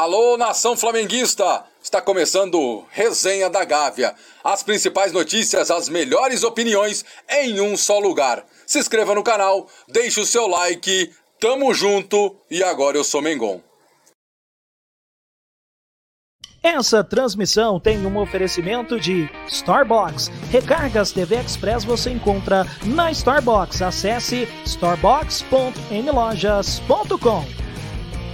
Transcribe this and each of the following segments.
Alô, nação flamenguista! Está começando Resenha da Gávea. As principais notícias, as melhores opiniões em um só lugar. Se inscreva no canal, deixe o seu like. Tamo junto e agora eu sou Mengon. Essa transmissão tem um oferecimento de Starbucks. Recargas TV Express você encontra na Starbucks. Acesse starbucks.mlojas.com.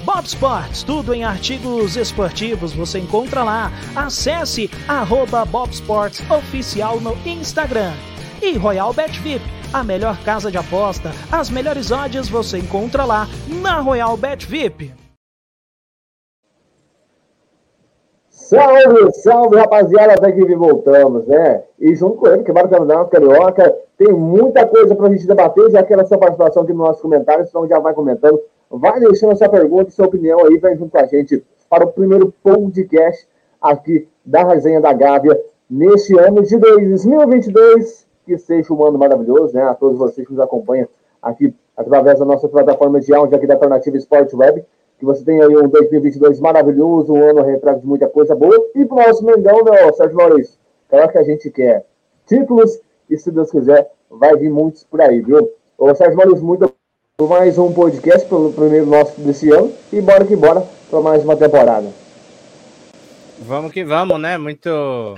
Bob Sports, tudo em artigos esportivos você encontra lá. Acesse arroba Bob Sports Oficial no Instagram. E Royal Bet VIP, a melhor casa de aposta, as melhores odds você encontra lá na Royal Bet VIP. Salve, salve, rapaziada, até que voltamos, né? E junto com ele, que bora Campeonato Carioca, tem muita coisa pra gente debater, já quero a sua participação aqui nos nossos comentários, então já vai comentando, vai deixando a sua pergunta sua opinião aí, vem junto com a gente para o primeiro podcast aqui da Resenha da Gávea, neste ano de 2022, que seja um ano maravilhoso, né? A todos vocês que nos acompanham aqui através da nossa plataforma de áudio aqui da Alternativa Sport Web, que você tenha aí um 2022 maravilhoso, um ano retrato de muita coisa boa. E pro nosso Mengão, né, Sérgio Maurício? Claro que a gente quer títulos e, se Deus quiser, vai vir muitos por aí, viu? Ô, Sérgio Maurício, muito por mais um podcast, pelo primeiro nosso desse ano. E bora que bora para mais uma temporada. Vamos que vamos, né? Muito,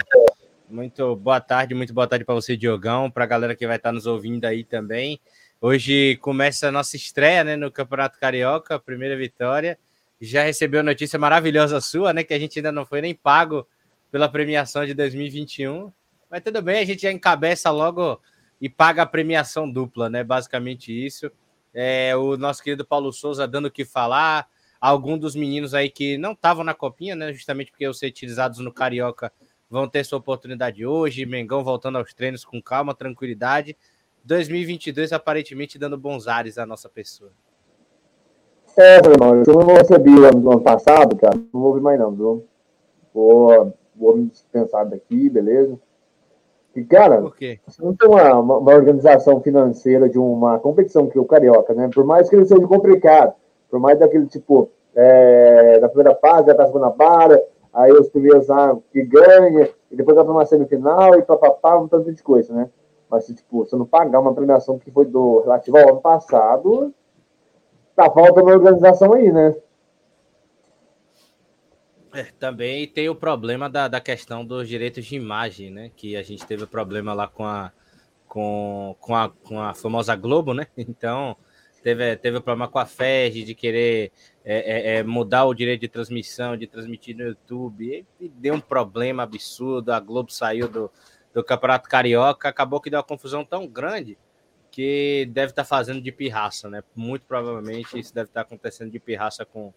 muito boa tarde, muito boa tarde para você, Diogão, para a galera que vai estar nos ouvindo aí também. Hoje começa a nossa estreia né, no Campeonato Carioca, primeira vitória. Já recebeu notícia maravilhosa sua, né? Que a gente ainda não foi nem pago pela premiação de 2021. Mas tudo bem, a gente já encabeça logo e paga a premiação dupla, né? Basicamente isso. É, o nosso querido Paulo Souza dando o que falar. Alguns dos meninos aí que não estavam na copinha, né? Justamente porque os utilizados no Carioca vão ter sua oportunidade hoje. Mengão voltando aos treinos com calma, tranquilidade. 2022 aparentemente dando bons ares à nossa pessoa. É, irmão, eu não recebi o ano, ano passado, cara, não vou ouvir mais não, viu? Vou, vou me dispensar daqui, beleza? E, cara, você não tem uma, uma, uma, organização financeira de uma competição que o Carioca, né? Por mais que ele seja complicado, por mais daquele tipo, é, da primeira fase, da segunda para, aí os primeiros lá que ganha, e depois vai para uma semifinal e papapá, um tanto de coisa, né? Mas se tipo, você não pagar uma premiação que foi do relativo ao ano passado, tá falta uma organização aí, né? É, também tem o problema da, da questão dos direitos de imagem, né? Que a gente teve problema lá com a, com, com a, com a famosa Globo, né? Então, teve, teve problema com a FED de querer é, é, é, mudar o direito de transmissão, de transmitir no YouTube. E deu um problema absurdo. A Globo saiu do, do Campeonato Carioca, acabou que deu uma confusão tão grande que deve estar tá fazendo de pirraça, né? Muito provavelmente isso deve estar tá acontecendo de pirraça com,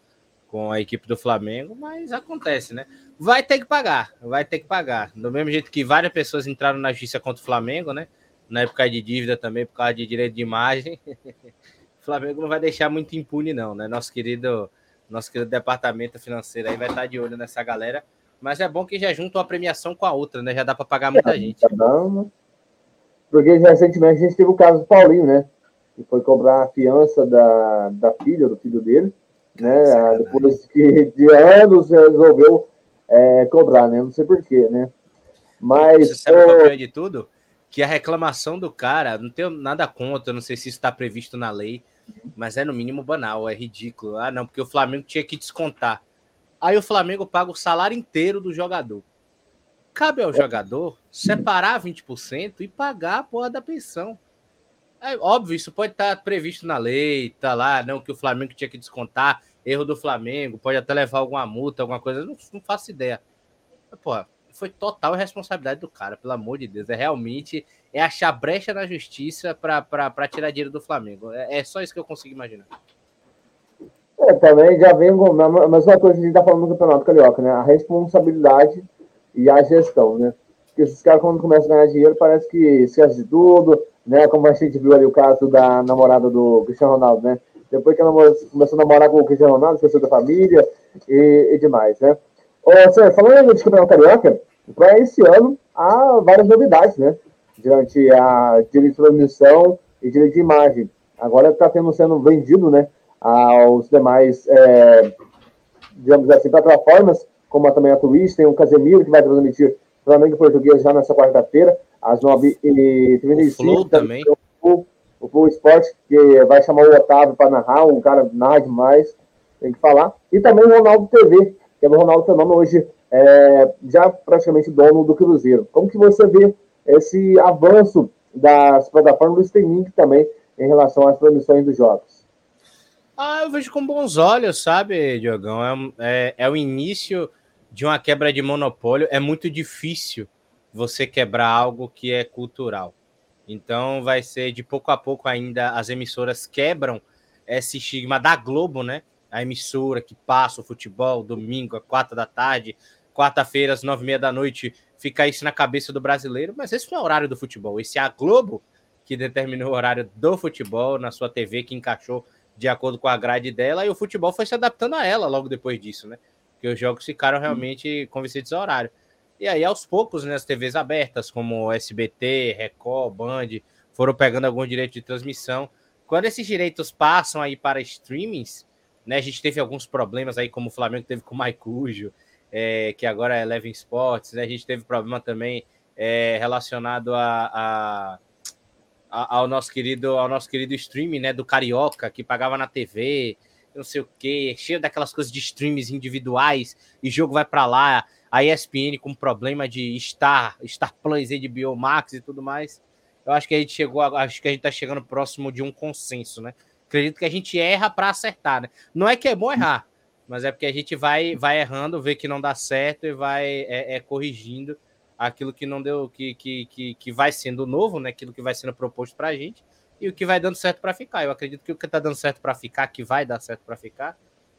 com a equipe do Flamengo, mas acontece, né? Vai ter que pagar, vai ter que pagar. Do mesmo jeito que várias pessoas entraram na justiça contra o Flamengo, né? Na época de dívida também, por causa de direito de imagem. o Flamengo não vai deixar muito impune, não, né? Nosso querido, nosso querido departamento financeiro aí vai estar tá de olho nessa galera mas é bom que já junta uma premiação com a outra, né? Já dá para pagar muita é, gente. Tá Porque recentemente a gente teve o caso do Paulinho, né? Que foi cobrar a fiança da, da filha, do filho dele, né? Ah, depois que de anos resolveu é, cobrar, né? Não sei porquê, né? Mas. Você sabe o pior de tudo? Que a reclamação do cara, não tenho nada contra, não sei se isso está previsto na lei, mas é no mínimo banal, é ridículo. Ah, não, porque o Flamengo tinha que descontar. Aí o Flamengo paga o salário inteiro do jogador. Cabe ao jogador separar 20% e pagar a porra da pensão. É óbvio, isso pode estar previsto na lei, tá lá, não que o Flamengo tinha que descontar, erro do Flamengo, pode até levar alguma multa, alguma coisa, não, não faço ideia. Pô, foi total responsabilidade do cara, pelo amor de Deus. É realmente é achar brecha na justiça para tirar dinheiro do Flamengo. É, é só isso que eu consigo imaginar. É, também já vem a mesma coisa que a gente está falando no Campeonato Carioca, né? A responsabilidade e a gestão, né? Porque esses caras, quando começam a ganhar dinheiro, parece que esquece de tudo, né? Como a gente viu ali o caso da namorada do Cristiano Ronaldo, né? Depois que ela começou a namorar com o Cristiano Ronaldo, esqueceu da família e, e demais, né? Ô, senhor, falando de Campeonato Carioca, para esse ano há várias novidades, né? Durante a direito de transmissão e direito de imagem. Agora está sendo vendido, né? aos demais é, digamos assim, plataformas, como também a Twitch, tem o Casemiro, que vai transmitir Flamengo e Português já nessa quarta-feira, às 9h35. O Flow também. O, o Flow Sport, que vai chamar o Otávio para narrar, um cara narra demais, tem que falar. E também o Ronaldo TV, que é o Ronaldo Fenômeno hoje é, já praticamente dono do Cruzeiro. Como que você vê esse avanço das plataformas do streaming também em relação às transmissões dos jogos? Ah, eu vejo com bons olhos, sabe, Diogão? É, é, é o início de uma quebra de monopólio. É muito difícil você quebrar algo que é cultural. Então vai ser de pouco a pouco ainda as emissoras quebram esse estigma da Globo, né? A emissora que passa o futebol domingo às quatro da tarde, quarta-feira às nove e meia da noite, fica isso na cabeça do brasileiro. Mas esse não é o horário do futebol. Esse é a Globo que determinou o horário do futebol na sua TV, que encaixou de acordo com a grade dela, e o futebol foi se adaptando a ela logo depois disso, né? Porque os jogos ficaram realmente convencidos ao horário. E aí, aos poucos, né, as TVs abertas, como SBT, Record, Band, foram pegando algum direito de transmissão. Quando esses direitos passam aí para streamings, né, a gente teve alguns problemas aí, como o Flamengo teve com o Maicujo, é, que agora é Eleven Sports, né, a gente teve problema também é, relacionado a, a, ao nosso querido ao nosso querido streaming, né, do Carioca, que pagava na TV, não sei o quê, cheio daquelas coisas de streams individuais, e jogo vai para lá, a ESPN com problema de Star, Star Plus, HBO Max e tudo mais. Eu acho que a gente chegou, acho que a gente tá chegando próximo de um consenso, né? Acredito que a gente erra para acertar, né? Não é que é bom errar, mas é porque a gente vai, vai errando, vê que não dá certo e vai é, é corrigindo aquilo que não deu, que, que, que, que vai sendo novo, né? Aquilo que vai sendo proposto para a gente e o que vai dando certo para ficar. Eu acredito que o que está dando certo para ficar, que vai dar certo para ficar,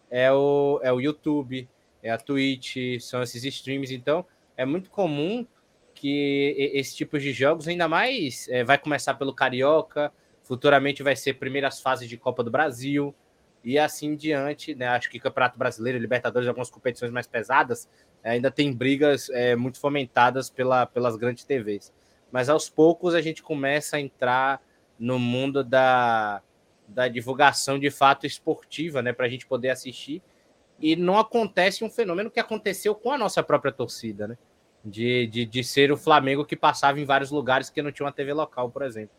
é o, é o YouTube, é a Twitch, são esses streams. Então, é muito comum que esse tipo de jogos, ainda mais, é, vai começar pelo Carioca, futuramente vai ser primeiras fases de Copa do Brasil e assim diante, né? Acho que Campeonato Brasileiro, Libertadores, algumas competições mais pesadas, é, ainda tem brigas é, muito fomentadas pela, pelas grandes TVs. Mas aos poucos a gente começa a entrar no mundo da, da divulgação de fato esportiva, né? Para a gente poder assistir e não acontece um fenômeno que aconteceu com a nossa própria torcida, né? De, de, de ser o Flamengo que passava em vários lugares que não tinha uma TV local, por exemplo.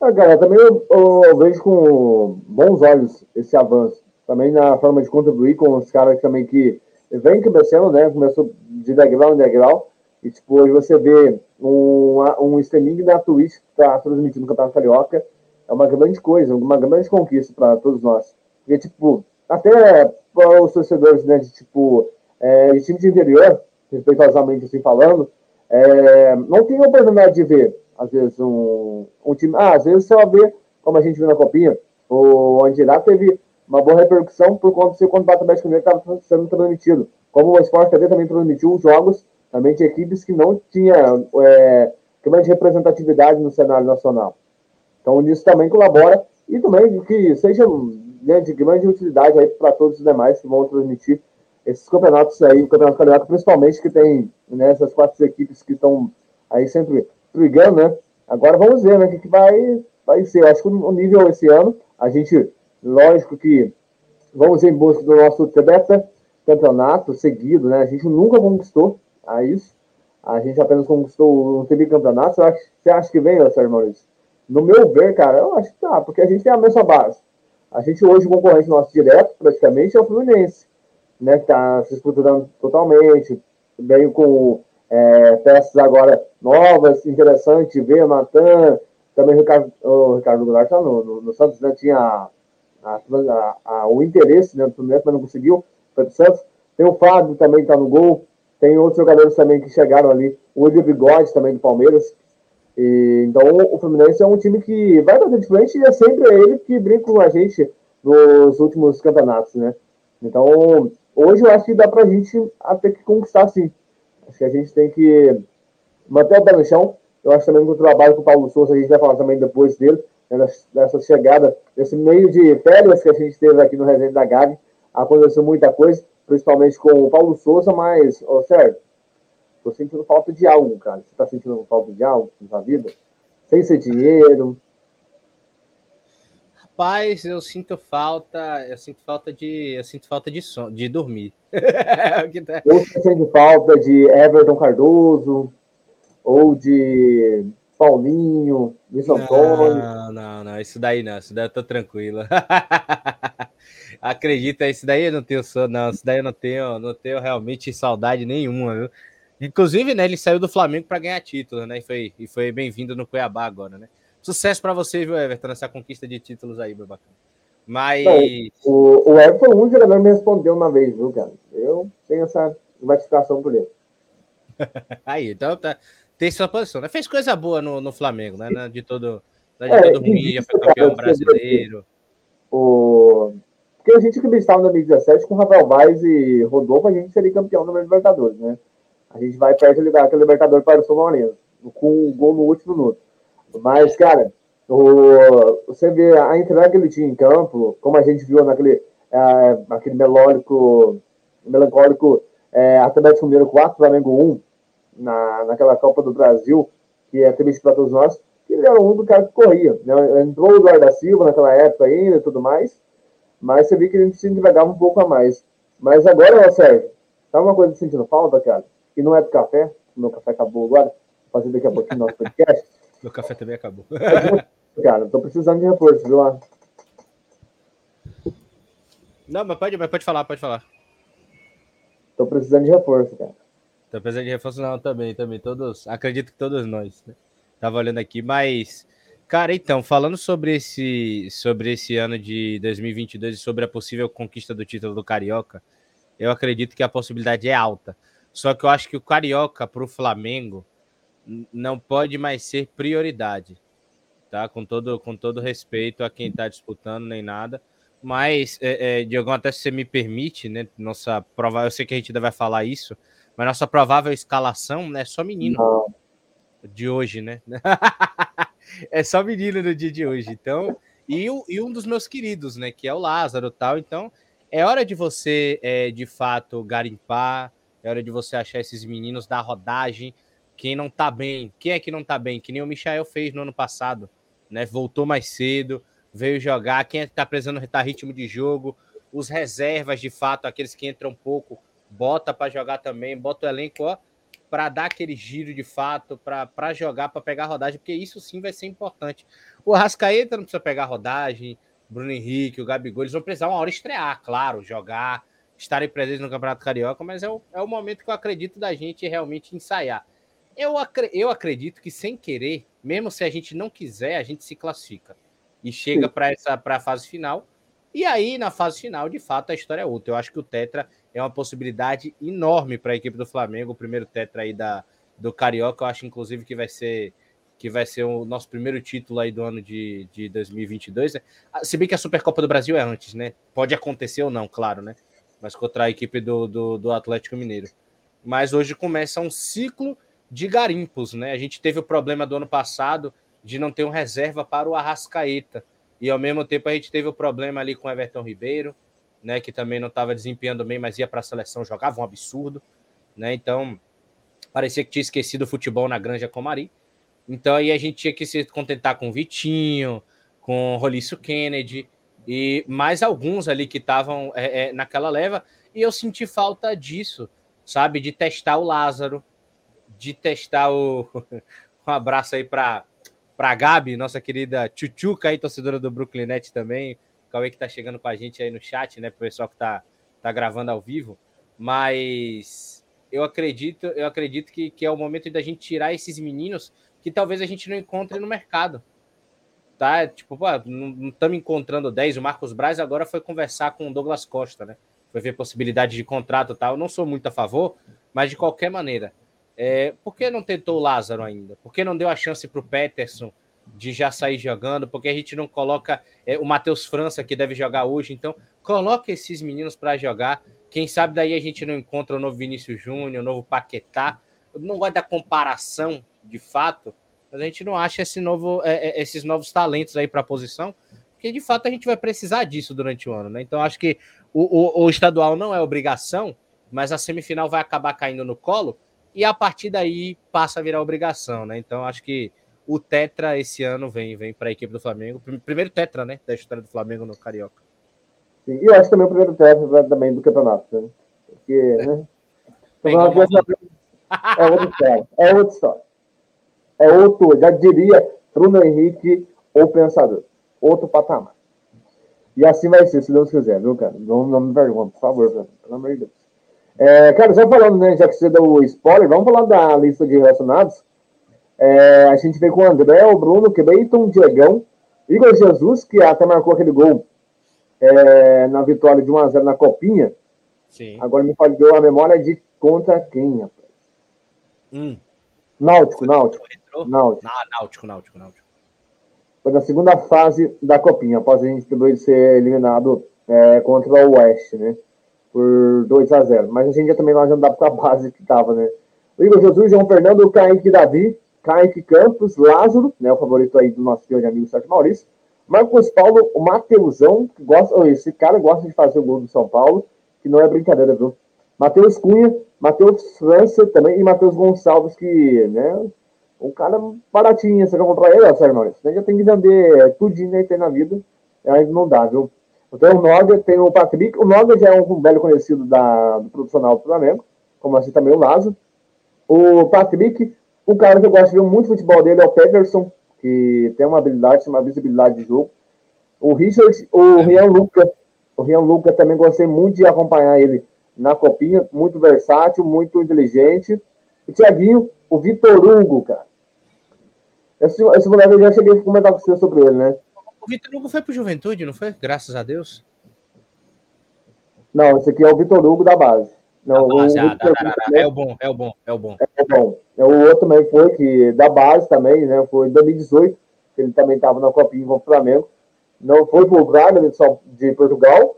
Ah, cara, também eu, eu, vejo com bons olhos esse avanço. Também na forma de contribuir com os caras também que vem crescendo, né? Começou de degrau em degrau. E, tipo, hoje você vê um, um streaming da Twitch está transmitindo o Campeonato Carioca. É uma grande coisa, uma grande conquista para todos nós. Porque, tipo, até para os torcedores, né, de tipo, é, de time de interior, respeitosamente assim falando, é, não tem oportunidade de ver, às vezes, um, um time. Ah, às vezes só vê, como a gente viu na Copinha, o Andirá teve uma boa repercussão por conta do seu contrato Atlético Mineiro estava sendo transmitido. Como o Sport TV também transmitiu os jogos também de equipes que não tinha é, de representatividade no cenário nacional. Então, isso também colabora e também que seja né, de grande utilidade aí para todos os demais que vão transmitir esses campeonatos aí, o Campeonato Carioca, principalmente, que tem né, essas quatro equipes que estão aí sempre brigando, né? Agora vamos ver, né, o que, que vai, vai ser. Eu acho que o nível esse ano, a gente, lógico que vamos em busca do nosso tebeta campeonato seguido, né? A gente nunca conquistou a isso. A gente apenas conquistou um TV campeonato. Você acha, você acha que vem, Sérgio Maurício? No meu ver, cara, eu acho que tá, porque a gente tem a mesma base. A gente hoje, o concorrente nosso direto, praticamente, é o Fluminense, né? Que está se estruturando totalmente, veio com é, peças agora novas, interessante ver, Natan, também o Ricardo, o Ricardo Goulart tá no, no, no, Santos, né? Tinha a, a, a, o interesse né, do Fluminense, mas não conseguiu, foi pro Santos. Tem o Fábio também que está no gol, tem outros jogadores também que chegaram ali, o William Bigode também do Palmeiras, e, então o Fluminense é um time que vai bater de frente e é sempre ele que brinca com a gente nos últimos campeonatos, né? Então, hoje eu acho que dá pra gente até que conquistar sim. Acho que a gente tem que manter o pé no chão. Eu acho também que o trabalho com o Paulo Souza, a gente vai falar também depois dele, né, dessa chegada, desse meio de férias que a gente teve aqui no Resenha da Gabi. Aconteceu muita coisa, principalmente com o Paulo Souza, mas, ó, certo, Tô sentindo falta de algo, cara. Você tá sentindo falta de algo na vida? Sem ser dinheiro? Rapaz, eu sinto falta, eu sinto falta de, eu sinto falta de som, de dormir. Tá eu sinto falta de Everton Cardoso ou de Paulinho, Luiz Antônio. Não, não, não, isso daí não, isso daí eu tô tranquilo. Acredita, isso daí eu não tenho não, isso daí eu não tenho, não tenho realmente saudade nenhuma, viu? Inclusive, né, ele saiu do Flamengo para ganhar título, né? E foi, e foi bem-vindo no Cuiabá agora, né? Sucesso para você, viu, Everton, nessa conquista de títulos aí, meu bacana. Mas. o, o Everton, um jogador me respondeu uma vez, viu, cara? Eu tenho essa gratificação por ele. aí, então tá, tem sua posição, né? Fez coisa boa no, no Flamengo, né? De todo, de é, todo mundo, já foi campeão brasileiro. O... Porque a gente acreditava em 2017 com Rafael Vaz e Rodolfo, a gente seria campeão da Libertadores, né? A gente vai perto de que o Libertador para o São Lourenço, com um gol no último minuto. Mas, cara, o, você vê a entrega que ele tinha em campo, como a gente viu naquele é, aquele melódico, melancólico é, Atlético Mineiro 4, Flamengo 1, na, naquela Copa do Brasil, que é triste para todos nós, ele era um do cara que corria. Né? Entrou o Eduardo da Silva naquela época ainda e tudo mais, mas você vê que a gente se entregava um pouco a mais. Mas agora, Sérgio, tá uma coisa sentindo falta, cara? E não é do café, meu café acabou agora, vou fazer daqui a pouquinho nosso podcast. meu café também acabou. cara, tô precisando de reforço, viu? Não, mas pode, mas pode falar, pode falar. Tô precisando de reforço, cara. Tô precisando de reforço, não, também, também. Todos, acredito que todos nós, né? Tava olhando aqui, mas. Cara, então, falando sobre esse, sobre esse ano de 2022 e sobre a possível conquista do título do Carioca, eu acredito que a possibilidade é alta. Só que eu acho que o Carioca para o Flamengo não pode mais ser prioridade, tá? Com todo, com todo respeito a quem está disputando, nem nada. Mas, é, é, Diogão, até se você me permite, né? Nossa provável, eu sei que a gente ainda vai falar isso, mas nossa provável escalação né, é só menino não. de hoje, né? é só menino no dia de hoje. Então, e, e um dos meus queridos, né? Que é o Lázaro tal. Então, é hora de você, é, de fato, garimpar é hora de você achar esses meninos da rodagem. Quem não tá bem, quem é que não tá bem? Que nem o Michael fez no ano passado, né? Voltou mais cedo, veio jogar. Quem é que tá precisando retar ritmo de jogo? Os reservas, de fato, aqueles que entram pouco, bota para jogar também, bota o elenco, ó, para dar aquele giro de fato, para jogar, para pegar rodagem, porque isso sim vai ser importante. O Rascaeta não precisa pegar rodagem, Bruno Henrique, o Gabigol, eles vão precisar uma hora estrear, claro, jogar, estarem presentes no Campeonato Carioca, mas é o, é o momento que eu acredito da gente realmente ensaiar. Eu, eu acredito que sem querer, mesmo se a gente não quiser, a gente se classifica e chega para essa para a fase final. E aí, na fase final, de fato, a história é outra. Eu acho que o Tetra é uma possibilidade enorme para a equipe do Flamengo, o primeiro Tetra aí da, do Carioca. Eu acho, inclusive, que vai ser que vai ser o nosso primeiro título aí do ano de, de 2022. Se bem que a Supercopa do Brasil é antes, né? Pode acontecer ou não, claro, né? mas contra a equipe do, do, do Atlético Mineiro. Mas hoje começa um ciclo de garimpos, né? A gente teve o problema do ano passado de não ter um reserva para o Arrascaeta. E ao mesmo tempo a gente teve o problema ali com o Everton Ribeiro, né? Que também não estava desempenhando bem, mas ia para a seleção, jogava um absurdo, né? Então parecia que tinha esquecido o futebol na Granja Comari. Então aí a gente tinha que se contentar com o Vitinho, com o Rolício Kennedy, e mais alguns ali que estavam é, é, naquela leva, e eu senti falta disso, sabe? De testar o Lázaro, de testar o. um abraço aí para a Gabi, nossa querida Tchutchuca aí, torcedora do Brooklyn Net também. O Cauê que tá chegando com a gente aí no chat, né? Pro pessoal que tá, tá gravando ao vivo. Mas eu acredito, eu acredito que, que é o momento da gente tirar esses meninos que talvez a gente não encontre no mercado tá? Tipo, pô, não estamos encontrando 10. O Marcos Braz agora foi conversar com o Douglas Costa, né? Foi ver possibilidade de contrato e tal. Não sou muito a favor, mas de qualquer maneira. É, por que não tentou o Lázaro ainda? Por que não deu a chance para o Peterson de já sair jogando? Por que a gente não coloca é, o Matheus França, que deve jogar hoje? Então, coloca esses meninos para jogar. Quem sabe daí a gente não encontra o novo Vinícius Júnior, o novo Paquetá. Eu não gosto da comparação, de fato, mas a gente não acha esse novo, é, é esses novos talentos aí para a posição, porque de fato a gente vai precisar disso durante o ano, né? Então acho que o, o, o estadual não é obrigação, mas a semifinal vai acabar caindo no colo e a partir daí passa a virar obrigação, né? Então acho que o Tetra esse ano vem, vem para a equipe do Flamengo. Primeiro Tetra, né? Da história do Flamengo no Carioca. Sim, e eu acho também o primeiro Tetra também do campeonato, né? Porque, né? É, é outra história. É outra história. É outro, já diria Bruno Henrique, o pensador. Outro patamar. E assim vai ser, se Deus quiser, viu, cara? Não, não me vergonha, por favor, cara. pelo amor de Deus. É, cara, só falando, né, já que você deu o spoiler, vamos falar da lista de relacionados. É, a gente veio com o André, o Bruno, Cleiton, Diegão, Igor Jesus, que até marcou aquele gol é, na vitória de 1x0 na Copinha. Sim. Agora me falhou a memória de contra quem, rapaz? Hum. Náutico, Náutico. Náutico. Ah, Náutico, Náutico, Náutico. Foi na segunda fase da Copinha, após a gente ter ser eliminado é, contra o Oeste, né? Por 2 a 0 Mas a gente já também nós andava com a base que tava, né? O Igor Jesus, João Fernando, o Kaique Davi, Kaique Campos, Lázaro, né, o favorito aí do nosso grande amigo Sérgio Maurício, Marcos Paulo, o Mateusão, que gosta, esse cara gosta de fazer o gol do São Paulo, que não é brincadeira, viu? Matheus Cunha, Matheus França também e Matheus Gonçalves, que, né, um cara baratinho, você vai comprar ele, ó, Sérgio Maurício, né, já tem que vender tudinho aí tem na vida, aí não dá, viu? Então o Noga tem o Patrick, o Noga já é um velho conhecido da, do profissional do Flamengo, como assim também o Lázaro, o Patrick, o cara que eu gosto de ver muito futebol dele é o Peterson, que tem uma habilidade, uma visibilidade de jogo. O Richard, o é. Rian Luca. O Rian Luca também gostei muito de acompanhar ele na copinha, muito versátil, muito inteligente. O Thiaguinho, o Vitor Hugo, cara. Esse, esse moleque eu já cheguei a comentar com você sobre ele, né? O Vitor Hugo foi pro Juventude, não foi? Graças a Deus. Não, esse aqui é o Vitor Hugo da base. Não, o, da, da, da, é o bom, é o bom, é o bom. É bom. É, o outro também foi que da base também, né? Foi em 2018, que ele também estava na Copinha com o Flamengo. Não foi pro Braga só de Portugal,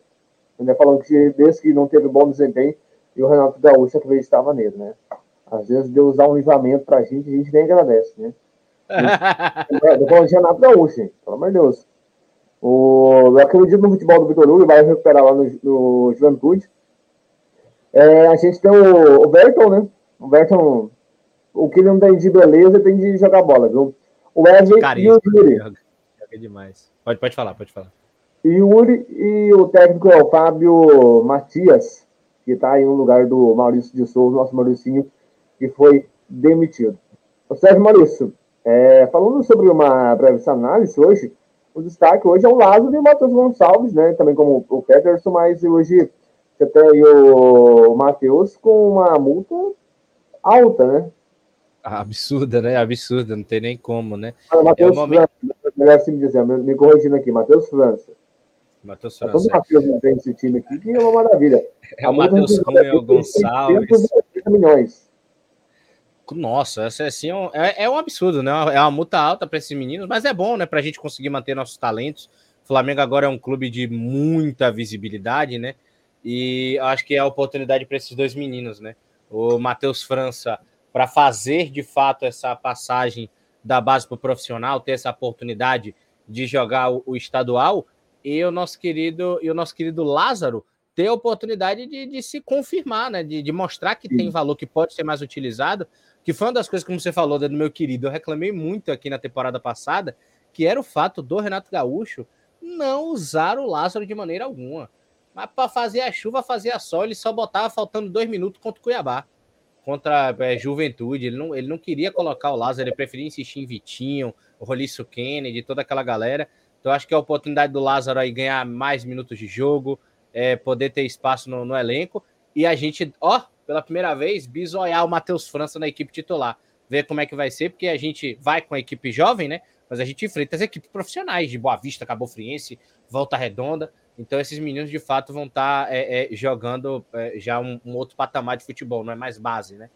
né? Falando que desde que não teve bom desempenho, e o Renato Gaúcho que estava nele, né? Às vezes deu usar um livramento pra gente, a gente nem agradece, né? Depois de Renato Gaúcho, gente, pelo amor de Deus. O, eu acredito no futebol do Vitor Hugo, vai recuperar lá no, no Juventude. É, a gente tem o, o Berton, né? O Berton, o que ele não tem de beleza, tem de jogar bola, viu? O Wesley e o Yuri. Joga, joga demais. Pode, pode falar, pode falar. E Yuri e o técnico é o Fábio Matias, que está em um lugar do Maurício de Souza, nosso Mauricinho, que foi demitido. O Sérgio Maurício, é, falando sobre uma breve análise hoje, o destaque hoje é o Lázaro e o Matheus Gonçalves, né? Também como o Peterson, mas hoje você tem aí o Matheus com uma multa alta, né? Absurda, né? Absurda, não tem nem como, né? Ah, Matheus é momento... França, melhor assim dizer, me corrigindo aqui, Matheus França. Matheus França. Todo Matheus não tem esse time aqui, que é uma maravilha. É o Matheus Cunha, o Gonçalves. milhões. Nossa, essa assim é, é um absurdo, né? É uma multa alta para esses meninos, mas é bom, né? Para a gente conseguir manter nossos talentos. O Flamengo agora é um clube de muita visibilidade, né? E acho que é a oportunidade para esses dois meninos, né? O Matheus França, para fazer de fato essa passagem da base para o profissional, ter essa oportunidade de jogar o, o, estadual, e o nosso querido e o nosso querido Lázaro ter a oportunidade de, de se confirmar, né? De, de mostrar que Sim. tem valor, que pode ser mais utilizado. Que foi uma das coisas, como você falou, do meu querido, eu reclamei muito aqui na temporada passada, que era o fato do Renato Gaúcho não usar o Lázaro de maneira alguma. Mas para fazer a chuva, fazer a sol, ele só botava faltando dois minutos contra o Cuiabá, contra a é, Juventude. Ele não, ele não queria colocar o Lázaro, ele preferia insistir em Vitinho, o Roliço Kennedy, toda aquela galera. Então, acho que é a oportunidade do Lázaro aí ganhar mais minutos de jogo, é, poder ter espaço no, no elenco. E a gente, ó, pela primeira vez, bisoiar o Matheus França na equipe titular. Ver como é que vai ser, porque a gente vai com a equipe jovem, né? Mas a gente enfrenta as equipes profissionais de Boa Vista, Cabo Friense, Volta Redonda. Então, esses meninos de fato vão estar tá, é, é, jogando é, já um, um, outro patamar de futebol, não é mais base, né?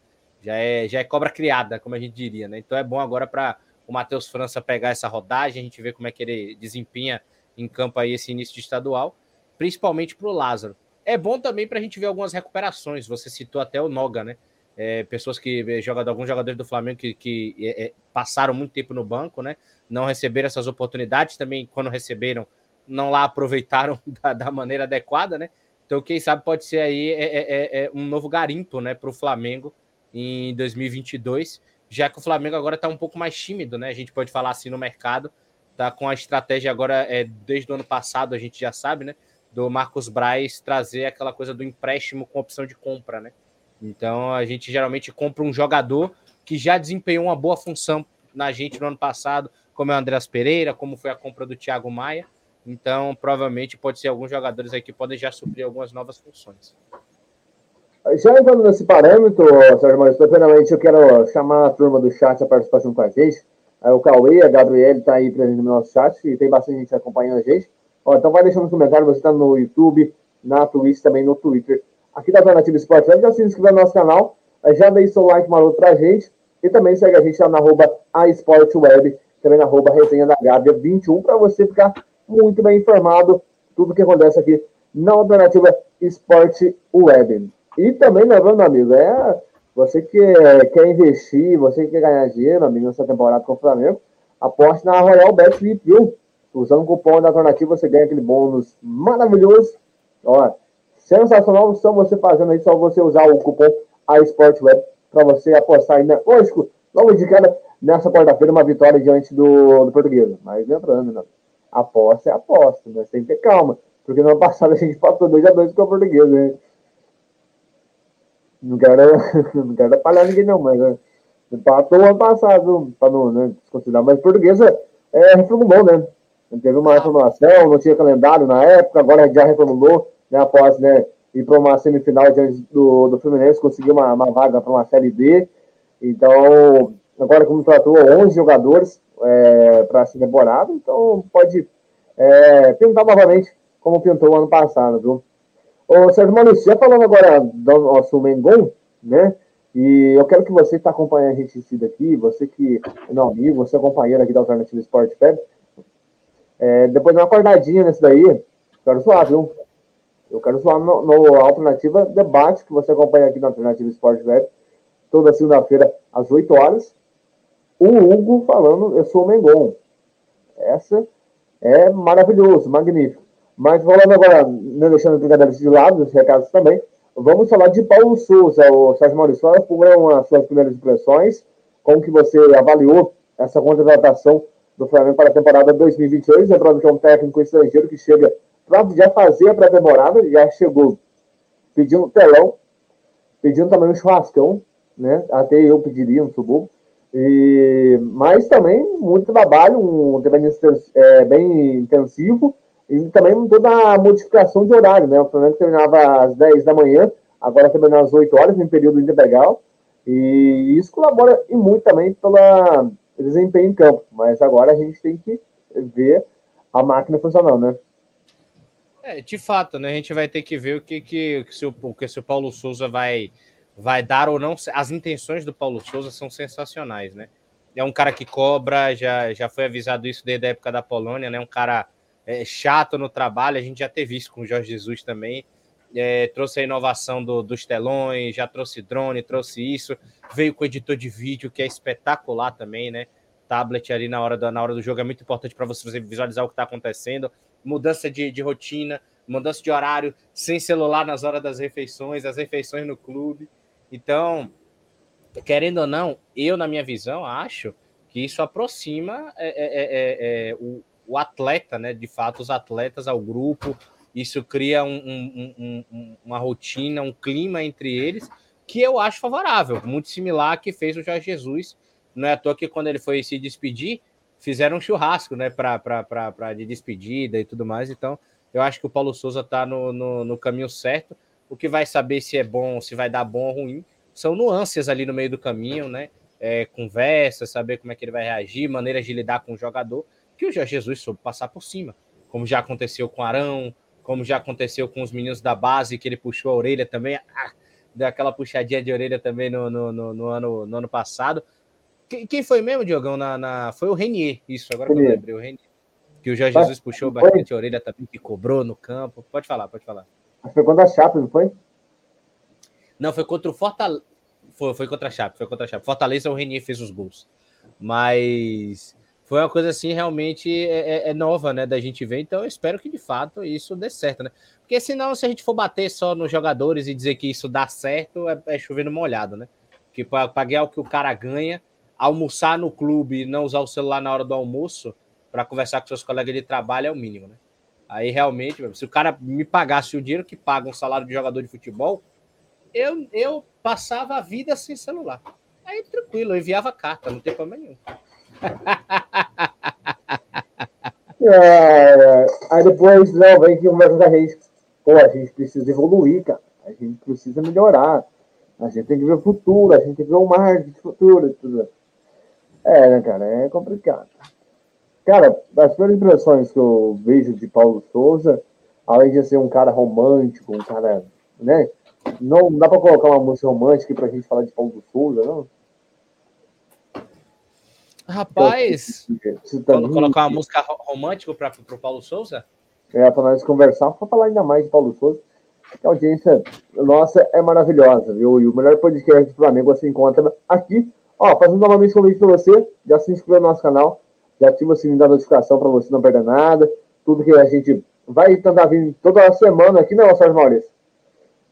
Já é, já é cobra criada, como a gente diria, né? Então é bom agora para o Matheus França pegar essa rodagem, a gente ver como é que ele desempenha em campo aí esse início de estadual, principalmente para o Lázaro. É bom também para a gente ver algumas recuperações. Você citou até o Noga, né? É, pessoas que é, jogam, alguns jogadores do Flamengo que, que é, é, passaram muito tempo no banco, né? Não receberam essas oportunidades também quando receberam não lá aproveitaram da, da, maneira adequada, né? Então, quem sabe pode ser aí é, é, é, é um novo garimpo, né, para o Flamengo em 2022. já que o Flamengo agora está um pouco mais tímido, né? A gente pode falar assim no mercado, tá com a estratégia agora, é, desde o ano passado, a gente já sabe, né? Do Marcos Braz trazer aquela coisa do empréstimo com opção de compra, né? Então a gente geralmente compra um jogador que já desempenhou uma boa função na gente no ano passado, como é o Andreas Pereira, como foi a compra do Thiago Maia. Então, provavelmente pode ser alguns jogadores aí que podem já suprir algumas novas funções. Já entrando nesse parâmetro, Sérgio Maurício, primeiramente eu quero chamar a turma do chat a participação com a gente. O Cauê, a Gabriele está aí presente no nosso chat e tem bastante gente acompanhando a gente. Então vai deixando nos comentários, você está no YouTube, na Twitch, também no Twitter. Aqui da Alternativa Esporte já se inscreva no nosso canal, já dei seu like maroto pra gente e também segue a gente lá na arroba Web, também na arroba resenha da Gávea 21, para você ficar muito bem informado tudo que acontece aqui na Alternativa Esporte Web. E também, lembrando, amigo, é você que quer investir, você que quer ganhar dinheiro, amigo, nessa temporada com o Flamengo, aposte na Royal Bet VIP, viu? Usando o cupom da alternativa, você ganha aquele bônus maravilhoso. Ó, sensacional só você fazendo aí, só você usar o cupom iSportWeb para você apostar ainda. Lógico, logo de cara, nessa quarta-feira, uma vitória diante do, do português. Mas lembrando, né? Aposta é aposta, mas tem que ter calma. Porque no ano passado a gente passou 2x2 com o português, né? Não quero, não quero atrapalhar ninguém, não, mas né? ano passado, para não né, desconsiderar. Mas portuguesa é, reformulou, né? Teve uma reformulação, não tinha calendário na época, agora já reformulou, né, após né, ir para uma semifinal diante do, do Fluminense, conseguiu uma, uma vaga para uma Série B. Então, agora como tratou 11 jogadores é, para essa temporada, então pode é, pintar novamente como pintou ano passado, viu? Ô, Sérgio já falando agora do nosso Mengon, né? E eu quero que você que está acompanhando a gente daqui, você que é meu amigo, você é companheiro aqui da Alternativa Sport Peb, é, depois de uma acordadinha nesse daí, quero zoar, viu? Eu quero zoar no, no Alternativa Debate, que você acompanha aqui na Alternativa Sport Web, toda segunda-feira, às 8 horas. O Hugo falando, eu sou o Mengon. Essa é maravilhoso, magnífico. Mas falando agora, não deixando brincadeiras de lado, os recados também, vamos falar de Paulo Souza, o Sérgio Maurício. Foram as suas primeiras impressões, como que você avaliou essa contratação do Flamengo para a temporada 2022, lembrando que é um técnico estrangeiro que chega para já fazer a pré-temporada, já chegou pedindo telão, pedindo também um churrascão, né? Até eu pediria um suburbio. E, mas também muito trabalho, um trabalho é, bem intensivo, e também toda a modificação de horário, né? O Flamengo terminava às 10 da manhã, agora termina às 8 horas, em período integral. E isso colabora e muito também pelo desempenho em campo. Mas agora a gente tem que ver a máquina funcionando, né? É, de fato, né? A gente vai ter que ver o que, que, se, o, que se o Paulo Souza vai, vai dar ou não. As intenções do Paulo Souza são sensacionais, né? É um cara que cobra, já, já foi avisado isso desde a época da Polônia, né? Um cara é, chato no trabalho, a gente já teve isso com o Jorge Jesus também. É, trouxe a inovação do, dos telões, já trouxe drone, trouxe isso, veio com editor de vídeo, que é espetacular também, né? Tablet ali na hora, da, na hora do jogo é muito importante para você visualizar o que está acontecendo. Mudança de, de rotina, mudança de horário, sem celular nas horas das refeições, as refeições no clube. Então, querendo ou não, eu, na minha visão, acho que isso aproxima é, é, é, é o, o atleta, né? De fato, os atletas ao grupo. Isso cria um, um, um, uma rotina, um clima entre eles que eu acho favorável, muito similar que fez o Jorge Jesus. Não é à toa que quando ele foi se despedir, fizeram um churrasco, né, para de despedida e tudo mais. Então, eu acho que o Paulo Souza está no, no, no, caminho certo. O que vai saber se é bom, se vai dar bom ou ruim, são nuances ali no meio do caminho, né? É, conversa, saber como é que ele vai reagir, maneiras de lidar com o jogador que o Jorge Jesus soube passar por cima, como já aconteceu com Arão, como já aconteceu com os meninos da base, que ele puxou a orelha também, ah, deu aquela puxadinha de orelha também no, no, no, no ano, no ano passado. Quem, quem, foi mesmo, Diogão? Na, na, foi o Renier, isso, agora que eu lembrei, o Renier. Que o Jorge Mas, Jesus puxou bastante a orelha também, que cobrou no campo. Pode falar, pode falar. Foi contra a Chape, não foi? Não, foi contra o Fortaleza. Foi, foi contra a Chape, foi contra a Chape. Fortaleza, o Renier fez os gols. Mas foi uma coisa assim realmente é, é, é, nova, né, da gente ver. Então eu espero que de fato isso dê certo, né? Porque senão, se a gente for bater só nos jogadores e dizer que isso dá certo, é, é chovendo molhado, né? Porque para ganhar o que o cara ganha, almoçar no clube e não usar o celular na hora do almoço para conversar com seus colegas de trabalho é o mínimo, né? Aí realmente, se o cara me pagasse o dinheiro que paga um salário de jogador de futebol, eu, eu passava a vida sem celular. Aí tranquilo, eu enviava carta, não tem problema nenhum. É, aí depois, não, vem que conversa com a gente. Pô, a gente precisa evoluir, cara. A gente precisa melhorar. A gente tem que ver o futuro, a gente tem que ver o marketing futuro e tudo. É, né, cara? É complicado. Cara, as primeiras impressões que eu vejo de Paulo Souza, além de ser um cara romântico, um cara, né? Não dá pra colocar uma música romântica pra gente falar de Paulo Souza, não? Rapaz, então, colocar uma música romântica para o Paulo Souza? É, para nós conversar, para falar ainda mais de Paulo Souza. A audiência nossa é maravilhosa, viu? E o melhor podcast do Flamengo você encontra aqui. Ó, fazendo novamente um convite para você, já se inscreva no nosso canal, já ativa o sininho da notificação para você não perder nada. Tudo que a gente vai tentar vir toda semana aqui, né, Sérgio Maurício?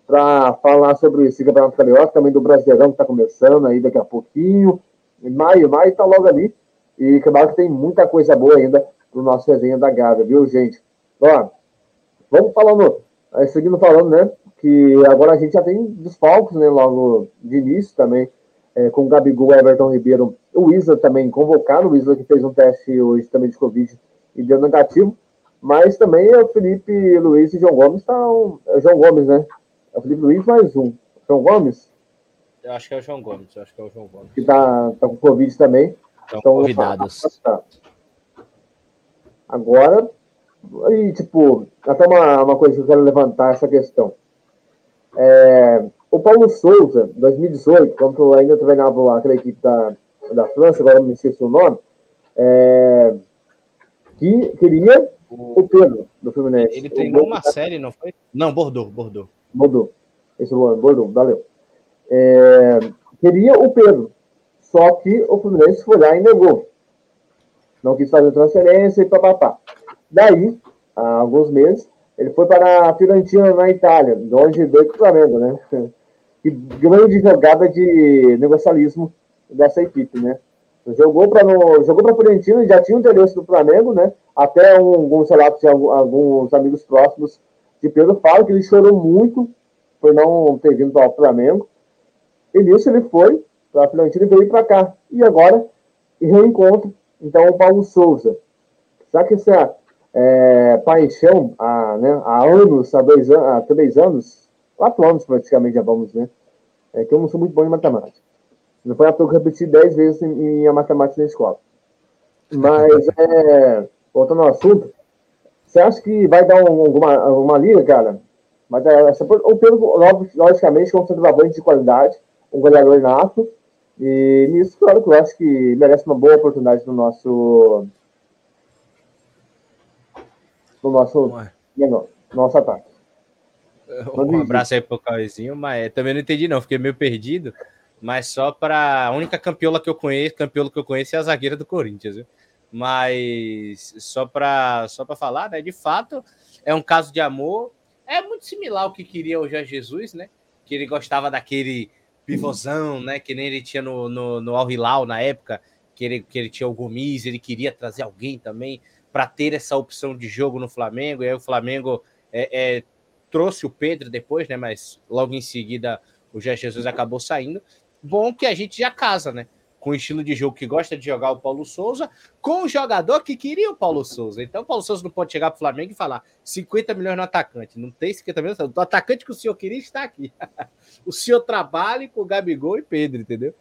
Para falar sobre esse Campeonato Carioca, também do Brasileirão que está começando aí daqui a pouquinho. Em maio, maio está logo ali. E claro que tem muita coisa boa ainda no nosso resenha da Gávea, viu, gente? Ó, vamos falando, seguindo falando, né? Que agora a gente já tem desfalques, né? Logo de início também, é, com o Gabigol, Everton Ribeiro, o Isa também convocado, o Isa que fez um teste hoje também de Covid e deu negativo. Mas também é o Felipe Luiz e João Gomes estão. Tá é João Gomes, né? É o Felipe Luiz mais um. João Gomes? Eu acho que é o João Gomes, acho que é o João Gomes. Que tá, tá com Covid também. Estão então, convidados. Agora, e, tipo, até uma, uma coisa que eu quero levantar essa questão. É, o Paulo Souza, 2018, quando eu ainda treinava aquela equipe da, da França, agora me esqueci o nome, é, que queria o Pedro, do Fluminense. Ele treinou uma série, não foi? Não, Bordeaux, Bordeaux. Bordeaux. Esse é o Bordeaux, valeu. É, queria o Pedro, só que o Fluminense foi lá e negou. Não quis fazer transferência e papapá. Daí, há alguns meses, ele foi para a Fiorentina, na Itália, onde veio o Flamengo, né? E grande jogada de negocialismo dessa equipe, né? Jogou para jogou para a Fiorentina e já tinha o interesse do Flamengo, né? Até um, alguns relatos de alguns amigos próximos de Pedro falam que ele chorou muito por não ter vindo para o Flamengo. E nisso ele foi para a Fiorentina e veio para cá. E agora reencontro, então, o Paulo Souza. Será que essa é, paixão há, né, há anos, há, dois, há três anos, quatro anos praticamente já vamos, né? É que eu não sou muito bom em matemática. Não foi a toa que eu repeti dez vezes em, em matemática na escola. Mas, é, voltando ao assunto, você acha que vai dar um, alguma, alguma liga, cara? Dar essa, o Pedro, logicamente, como centroavante de qualidade, um goleador nato, e nisso, claro que eu acho que merece uma boa oportunidade no nosso no nosso, no nosso ataque. Um abraço aí pro Cauêzinho, mas também não entendi não, fiquei meio perdido. Mas só para a única campeola que eu conheço, campeola que eu conheço é a zagueira do Corinthians, viu? Mas só para só para falar, né? De fato, é um caso de amor. É muito similar ao que queria o Jorge Jesus, né? Que ele gostava daquele pivôzão, né? Que nem ele tinha no, no, no Al Hilal na época, que ele, que ele tinha o Gomes, ele queria trazer alguém também para ter essa opção de jogo no Flamengo. E aí o Flamengo é, é, trouxe o Pedro depois, né? Mas logo em seguida o Jorge Jesus acabou saindo. Bom que a gente já casa, né? Com o estilo de jogo que gosta de jogar o Paulo Souza, com o jogador que queria o Paulo Souza. Então o Paulo Souza não pode chegar para o Flamengo e falar 50 milhões no atacante. Não tem 50 milhões. O atacante que o senhor queria está aqui. o senhor trabalha com o Gabigol e Pedro, entendeu?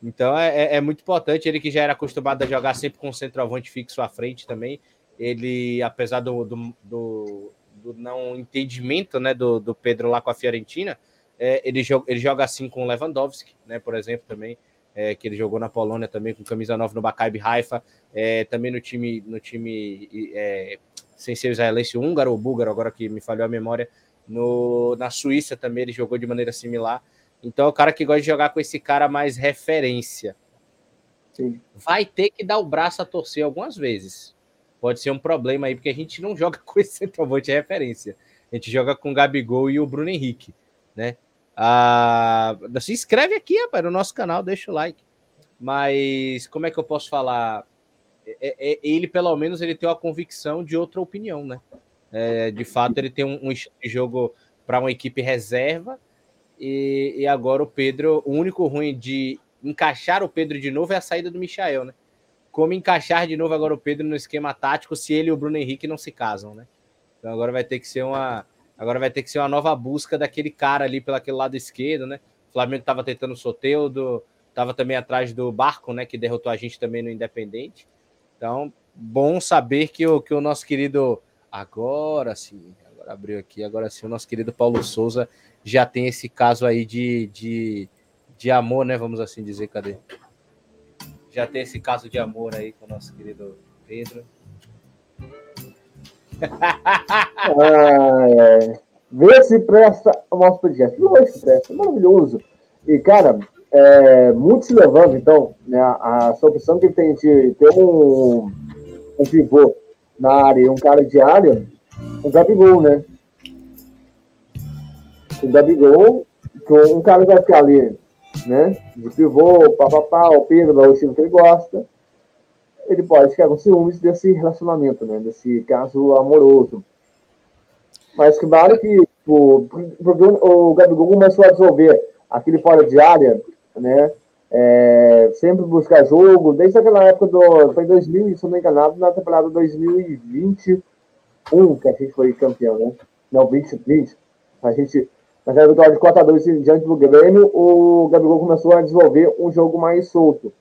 Então é, é, é, muito importante. Ele que já era acostumado a jogar sempre com o centroavante fixo à frente também ele, apesar do, do, do, do não entendimento né, do, do, Pedro lá com a Fiorentina, é, ele, joga, ele joga assim com o Lewandowski, né, por exemplo, também, é, que ele jogou na Polônia também com camisa 9 no Maccabi Haifa, é, também no time, no time é, sem ser israelense, húngaro ou búlgaro, agora que me falhou a memória, no, na Suíça também ele jogou de maneira similar. Então é o cara que gosta de jogar com esse cara mais referência. Sim. Vai ter que dar o braço a torcer algumas vezes pode ser um problema aí, porque a gente não joga com esse centroavante de referência. A gente joga com o Gabigol e o Bruno Henrique, né? Ah, se inscreve aqui, rapaz, no nosso canal, deixa o like. mas como é que eu posso falar? É, é, é ele, pelo menos, ele tem uma convicção de outra opinião, né? É, de fato, ele tem um, um jogo para uma equipe reserva e, e, agora o Pedro, o único ruim de encaixar o Pedro de novo é a saída do Michael, né? Como encaixar de novo agora o Pedro no esquema tático se ele e o Bruno Henrique não se casam, né? Então agora vai ter que ser uma agora vai ter que ser uma nova busca daquele cara ali pelo aquele lado esquerdo, né? O Flamengo estava tentando o Soteudo, estava também atrás do Barco, né, que derrotou a gente também no Independente. Então, bom saber que o que o nosso querido agora sim, agora abriu aqui, agora sim, o nosso querido Paulo Souza já tem esse caso aí de, de, de amor, né? Vamos assim dizer, cadê? Já tem esse caso de amor aí com o nosso querido Pedro. é. Vê se presta o nosso podcast. Não se presta, maravilhoso. E, cara, é, muito se levando, então, né, a, a opção que tem de ter um, um pivô na área e um cara de área, um Gabigol, né? o Gabigol, um cara vai ficar ali, né? De pivô, papapá, o Pedro, o estilo que ele gosta. Ele pode ficar com ciúmes desse relacionamento, né? Desse caso amoroso. Mas vale que porque o Gabigol começou a desenvolver aquele fora de área, né? É, sempre buscar jogo, desde aquela época do. Foi 2000, se não me engano, na temporada 2021 que a gente foi campeão, né? Não, 2020. A gente Naquela vitória de 4 a 2 diante do Grêmio, o Gabigol começou a desenvolver um jogo mais solto.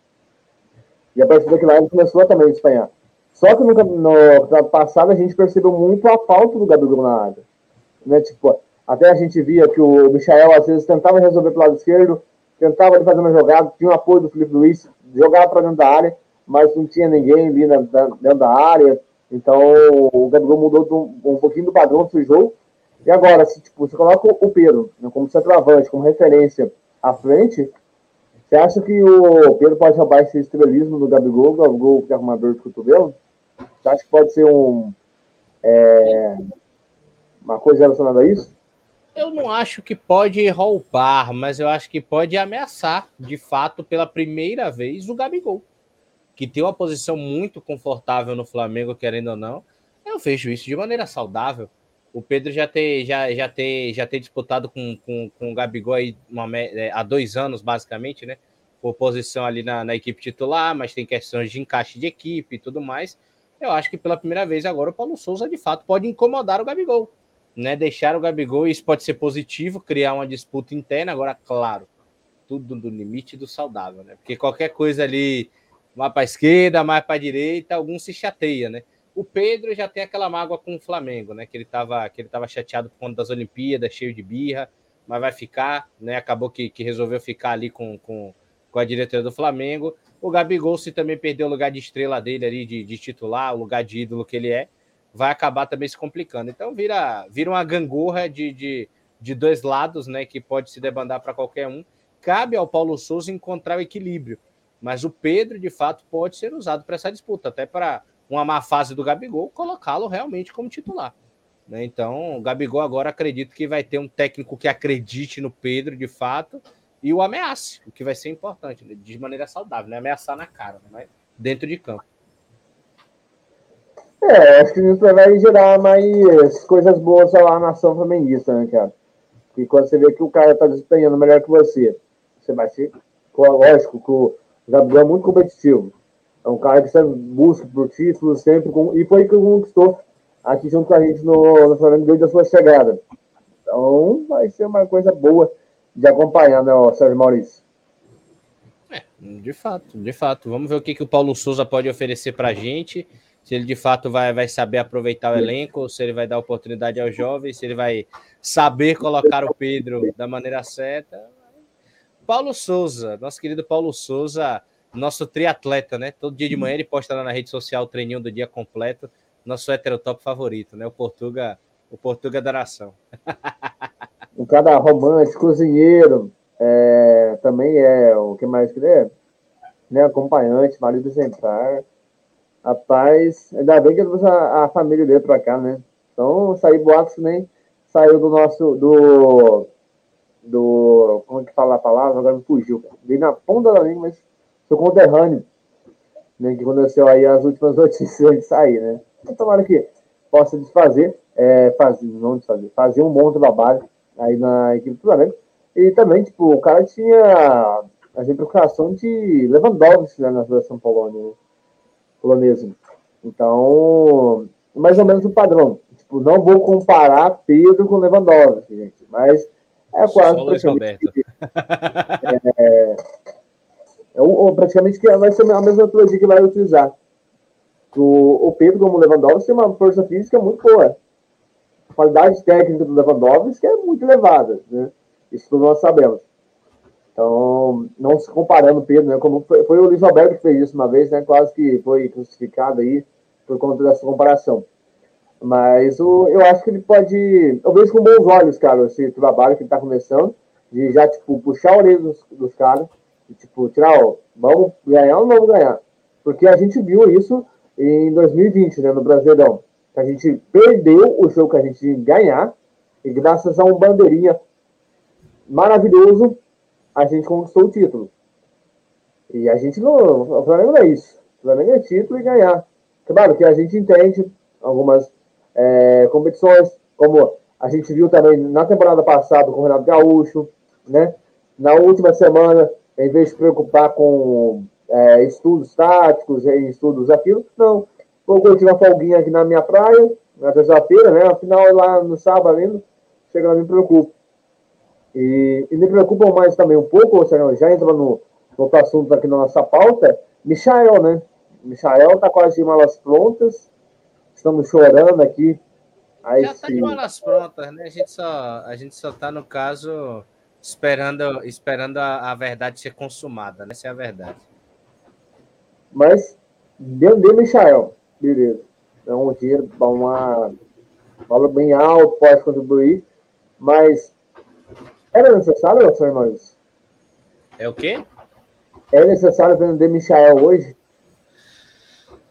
E a partir daquele ele começou a também espanhar. Só que no, no passado a gente percebeu muito a falta do Gabigol na área. Né? Tipo, até a gente via que o Michael às vezes tentava resolver pelo lado esquerdo, tentava fazer uma jogada, tinha o apoio do Felipe Luiz, jogava para dentro da área, mas não tinha ninguém ali na, dentro da área. Então o Gabigol mudou um, pouquinho do padrão do jogo e agora, se tipo, você coloca o Pedro né, como centroavante, como referência à frente, você acha que o Pedro pode roubar esse estrelismo do Gabigol, o Gabigol que é arrumador de cotovelo? Você acha que pode ser um, é, uma coisa relacionada a isso? Eu não acho que pode roubar, mas eu acho que pode ameaçar, de fato, pela primeira vez, o Gabigol, que tem uma posição muito confortável no Flamengo, querendo ou não. Eu vejo isso de maneira saudável o Pedro já ter, já, já ter, já ter disputado com, com, com o Gabigol aí uma, é, há dois anos, basicamente, né? Por posição ali na, na equipe titular, mas tem questões de encaixe de equipe e tudo mais. Eu acho que pela primeira vez agora o Paulo Souza, de fato, pode incomodar o Gabigol. Né? Deixar o Gabigol, isso pode ser positivo, criar uma disputa interna. Agora, claro, tudo no limite do saudável, né? Porque qualquer coisa ali, mais para esquerda, mais para direita, algum se chateia, né? O Pedro já tem aquela mágoa com o Flamengo, né? Que ele estava que ele tava chateado por conta das Olimpíadas, cheio de birra, mas vai ficar, né? Acabou que, que resolveu ficar ali com, com, com a diretoria do Flamengo. O Gabigol, se também perdeu o lugar de estrela dele ali, de, de titular, o lugar de ídolo que ele é, vai acabar também se complicando. Então vira, vira uma gangorra de, de, de dois lados, né? Que pode se debandar para qualquer um. Cabe ao Paulo Souza encontrar o equilíbrio. Mas o Pedro, de fato, pode ser usado para essa disputa, até para uma má fase do Gabigol, colocá-lo realmente como titular. Né? Então, o Gabigol agora acredito que vai ter um técnico que acredite no Pedro de fato e o ameace, o que vai ser importante, né? de maneira saudável, não é ameaçar na cara, né? dentro de campo. É, acho que isso vai gerar mais coisas boas lá na nação flamenguista, né, cara? E quando você vê que o cara tá desempenhando melhor que você, você vai ser. Lógico que o Gabriel é muito competitivo. É um cara que sempre busca por títulos, sempre com, e foi que conquistou aqui junto com a gente no, no Flamengo desde a sua chegada. Então vai ser uma coisa boa de acompanhar, né, Sérgio Maurício? É, de fato, de fato. Vamos ver o que, que o Paulo Souza pode oferecer para a gente. Se ele de fato vai, vai saber aproveitar o elenco, se ele vai dar oportunidade aos jovens, se ele vai saber colocar o Pedro da maneira certa. Paulo Souza, nosso querido Paulo Souza, nosso triatleta, né? Todo dia de manhã ele posta lá na rede social o treininho do dia completo. Nosso heterotop favorito, né? O Portuga, o Portuga da nação. um cara romântico, cozinheiro, é, também é o que mais que é, né? Acompanhante, marido exemplar. Rapaz, ainda bem que ele trouxe a, a família dele pra cá, né? Então, sair boatos nem saiu do nosso, do, do, como é que fala a palavra? Agora me fugiu. Veio na ponta da língua, mas seu conterrâneo, né, que aconteceu aí as últimas notícias antes de sair, né? Então, tomara que possa desfazer, é, fazer, não desfazer, fazer um bom trabalho aí na equipe do Flamengo. E também, tipo, o cara tinha a repercussão de Lewandowski né, na seleção polônia, polonesa. Então, mais ou menos o padrão. Tipo, não vou comparar Pedro com Lewandowski, gente, mas é quase praticamente, é, é, praticamente que vai ser a mesma metodologia que vai utilizar. O, o Pedro, como Lewandowski, tem uma força física muito boa. A qualidade técnica do Lewandowski é muito elevada, né? Isso todos nós sabemos. Então, não se comparando o Pedro, né? Como foi, foi, o Luiz Alberto que fez isso uma vez, né? Quase que foi crucificado aí por conta dessa comparação. Mas o, eu acho que ele pode. Eu vejo com bons olhos, cara, esse trabalho que ele tá começando, de já, tipo, puxar a orelha dos, dos caras, e, tipo, tirar, ó, vamos ganhar ou não vamos ganhar? Porque a gente viu isso em 2020, né, no Brasileirão. A gente perdeu o jogo que a gente ia ganhar, e graças a um bandeirinha maravilhoso, a gente conquistou o título. E a gente não. O Flamengo não é isso. O Flamengo é título e ganhar. Claro que a gente entende algumas é, competições, como a gente viu também na temporada passada com o Renato Gaúcho, né? Na última semana, em vez de se preocupar com é, estudos táticos e estudos aquilo, não. Vou curtir uma folguinha aqui na minha praia, na terça-feira, né? Afinal, lá no sábado ainda, chega lá, me preocupo. E, e me preocupam mais também um pouco, ou seja, já entra no, no outro assunto aqui na nossa pauta, Michael, né? Michael tá quase de malas prontas, estamos chorando aqui. Já está de malas prontas, né? A gente só, a gente só tá, no caso, esperando, esperando a, a verdade ser consumada, né? Essa é a verdade. Mas, deu de Michael, beleza. É um dinheiro, uma valor bem alto, pode contribuir, mas era necessário, Sr. Irmãos? É o quê? É necessário vender Michael hoje?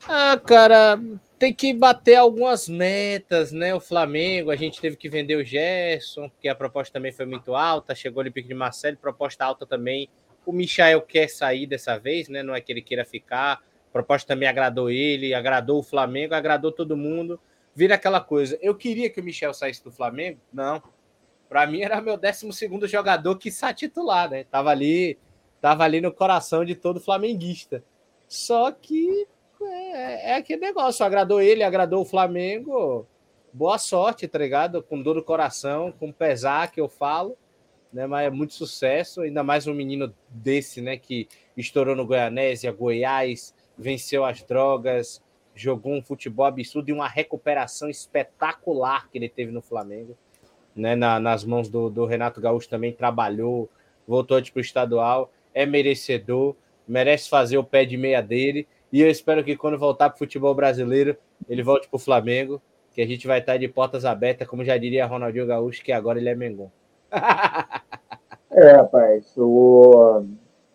Ah, cara, tem que bater algumas metas, né? O Flamengo, a gente teve que vender o Gerson, porque a proposta também foi muito alta. Chegou o Olympique de Marseille, proposta alta também. O Michael quer sair dessa vez, né? Não é que ele queira ficar. A proposta também agradou ele, agradou o Flamengo, agradou todo mundo. Vira aquela coisa. Eu queria que o Michel saísse do Flamengo? Não. Para mim era meu 12 jogador que está titular, né? Tava ali, tava ali no coração de todo flamenguista. Só que é, é aquele negócio, agradou ele, agradou o Flamengo. Boa sorte, tá ligado? Com dor coração, com pesar que eu falo, né? Mas é muito sucesso, ainda mais um menino desse, né? Que estourou no Goianésia, Goiás, venceu as drogas, jogou um futebol absurdo e uma recuperação espetacular que ele teve no Flamengo né, na, nas mãos do, do, Renato Gaúcho também trabalhou, voltou para o estadual, é merecedor, merece fazer o pé de meia dele. E eu espero que quando voltar para o futebol brasileiro, ele volte para o Flamengo, que a gente vai estar de portas abertas, como já diria Ronaldinho Gaúcho, que agora ele é Mengão. é, rapaz, o,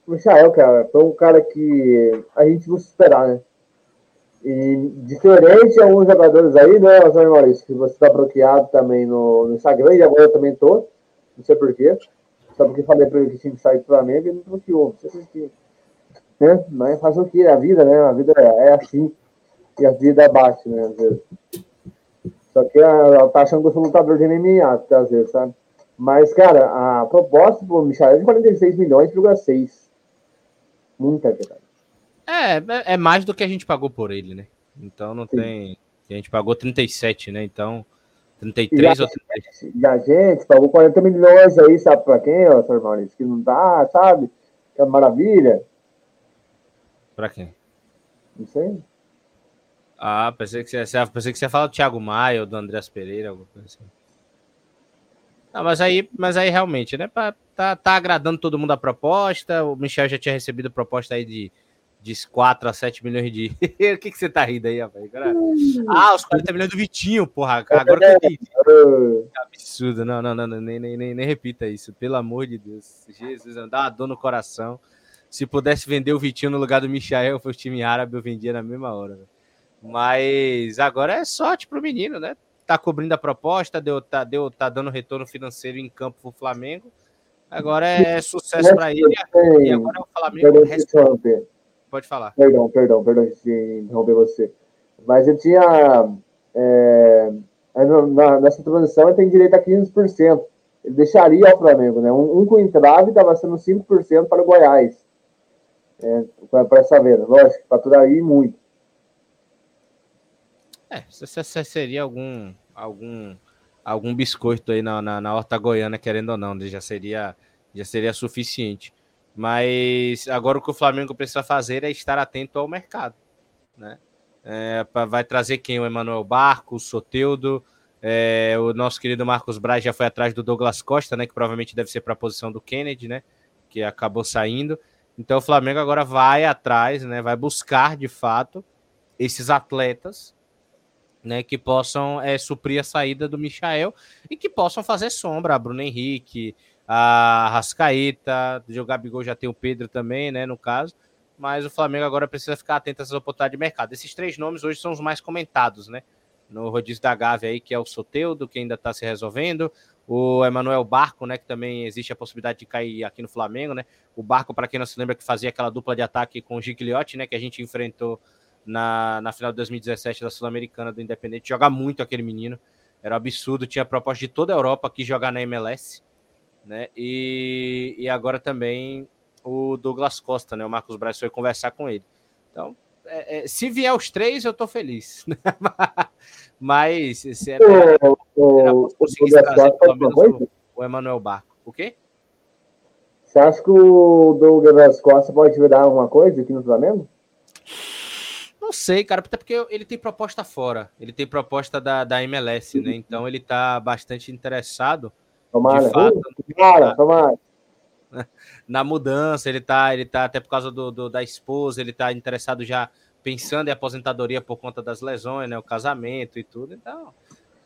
o Michael, cara, foi um cara que a gente não esperar, né? E diferente de alguns jogadores aí, né, Zé Maurício, que você está bloqueado também no, no, Instagram, e agora eu também tô, não sei porquê, só porque falei para ele que tinha que sair do Flamengo e ele bloqueou, não sei se né? Mas fazer o que? A vida, né? A vida é assim, e a vida bate, né, às vezes. Só que ela tá achando que eu sou lutador de MMA, às vezes, sabe? Mas, cara, a proposta pro Michel é de 46 milhões, 6. Muita verdade. É, é, é mais do que a gente pagou por ele, né? Então não Sim. tem. A gente pagou 37, né? Então, 33 ou 37. E a gente pagou 40 milhões aí, sabe pra quem, ó, Sr. Maurício? Que não dá, sabe? Que é maravilha. Pra quem? Não sei. Ah, pensei que você, pensei que você ia falar do Thiago Maia ou do Andrés Pereira, alguma coisa assim. Não, mas aí, mas aí realmente, né? Tá, tá agradando todo mundo a proposta. O Michel já tinha recebido proposta aí de de 4 a 7 milhões de. o que, que você tá rindo aí, rapaz? Ah, os 40 milhões do Vitinho, porra. Agora que eu entendi. Absurdo. Não, não, não, não nem, nem, nem, nem, repita isso. Pelo amor de Deus. Jesus, dá uma dor no coração. Se pudesse vender o Vitinho no lugar do Michael, foi o time árabe, eu vendia na mesma hora. Mas agora é sorte pro menino, né? Tá cobrindo a proposta, deu, tá, deu, tá dando retorno financeiro em campo pro Flamengo. Agora é sucesso para ele. E agora é o Flamengo. Perdão, Pode falar. Perdão, perdão, perdão de interromper você. Mas ele tinha. É, na, nessa transição ele tem direito a 15%. Ele deixaria o Flamengo, né? Um, um com entrave estava sendo 5% para o Goiás. É, para essa venda. Lógico, faturaria muito. É, se seria algum, algum, algum biscoito aí na, na, na horta goiana, querendo ou não, né? já seria, já seria suficiente. Mas agora o que o Flamengo precisa fazer é estar atento ao mercado, né? É, vai trazer quem? O Emanuel Barco, o Soteudo, é, o nosso querido Marcos Braz já foi atrás do Douglas Costa, né? Que provavelmente deve ser para a posição do Kennedy, né? Que acabou saindo. Então o Flamengo agora vai atrás, né? Vai buscar de fato esses atletas, né? Que possam é, suprir a saída do Michael e que possam fazer sombra a Bruno Henrique, a Rascaeta, o Gabigol já tem o Pedro também, né? No caso. Mas o Flamengo agora precisa ficar atento a essas oportunidades de mercado. Esses três nomes hoje são os mais comentados, né? No rodízio da Gávea aí, que é o Soteudo, que ainda está se resolvendo, o Emanuel Barco, né, que também existe a possibilidade de cair aqui no Flamengo, né? O Barco, para quem não se lembra, que fazia aquela dupla de ataque com o Gigliotti, né, que a gente enfrentou na, na final de 2017 da Sul-Americana do Independente. Joga muito aquele menino, era um absurdo, tinha proposta de toda a Europa aqui jogar na MLS, né? E, e agora também o Douglas Costa, né? O Marcos Braz foi conversar com ele. Então, é, é, se vier os três, eu tô feliz. Mas se era, era, era conseguir trazer pelo menos o, o Emanuel Barco. O quê? Você acha que o Douglas Costa pode virar alguma coisa aqui no Flamengo? Não sei, cara, até porque ele tem proposta fora. Ele tem proposta da, da MLS, né? Então ele tá bastante interessado. Tomara, de fato, tomara, tomara. Na mudança, ele tá, ele tá até por causa do, do, da esposa, ele tá interessado já pensando em aposentadoria por conta das lesões, né? O casamento e tudo. Então,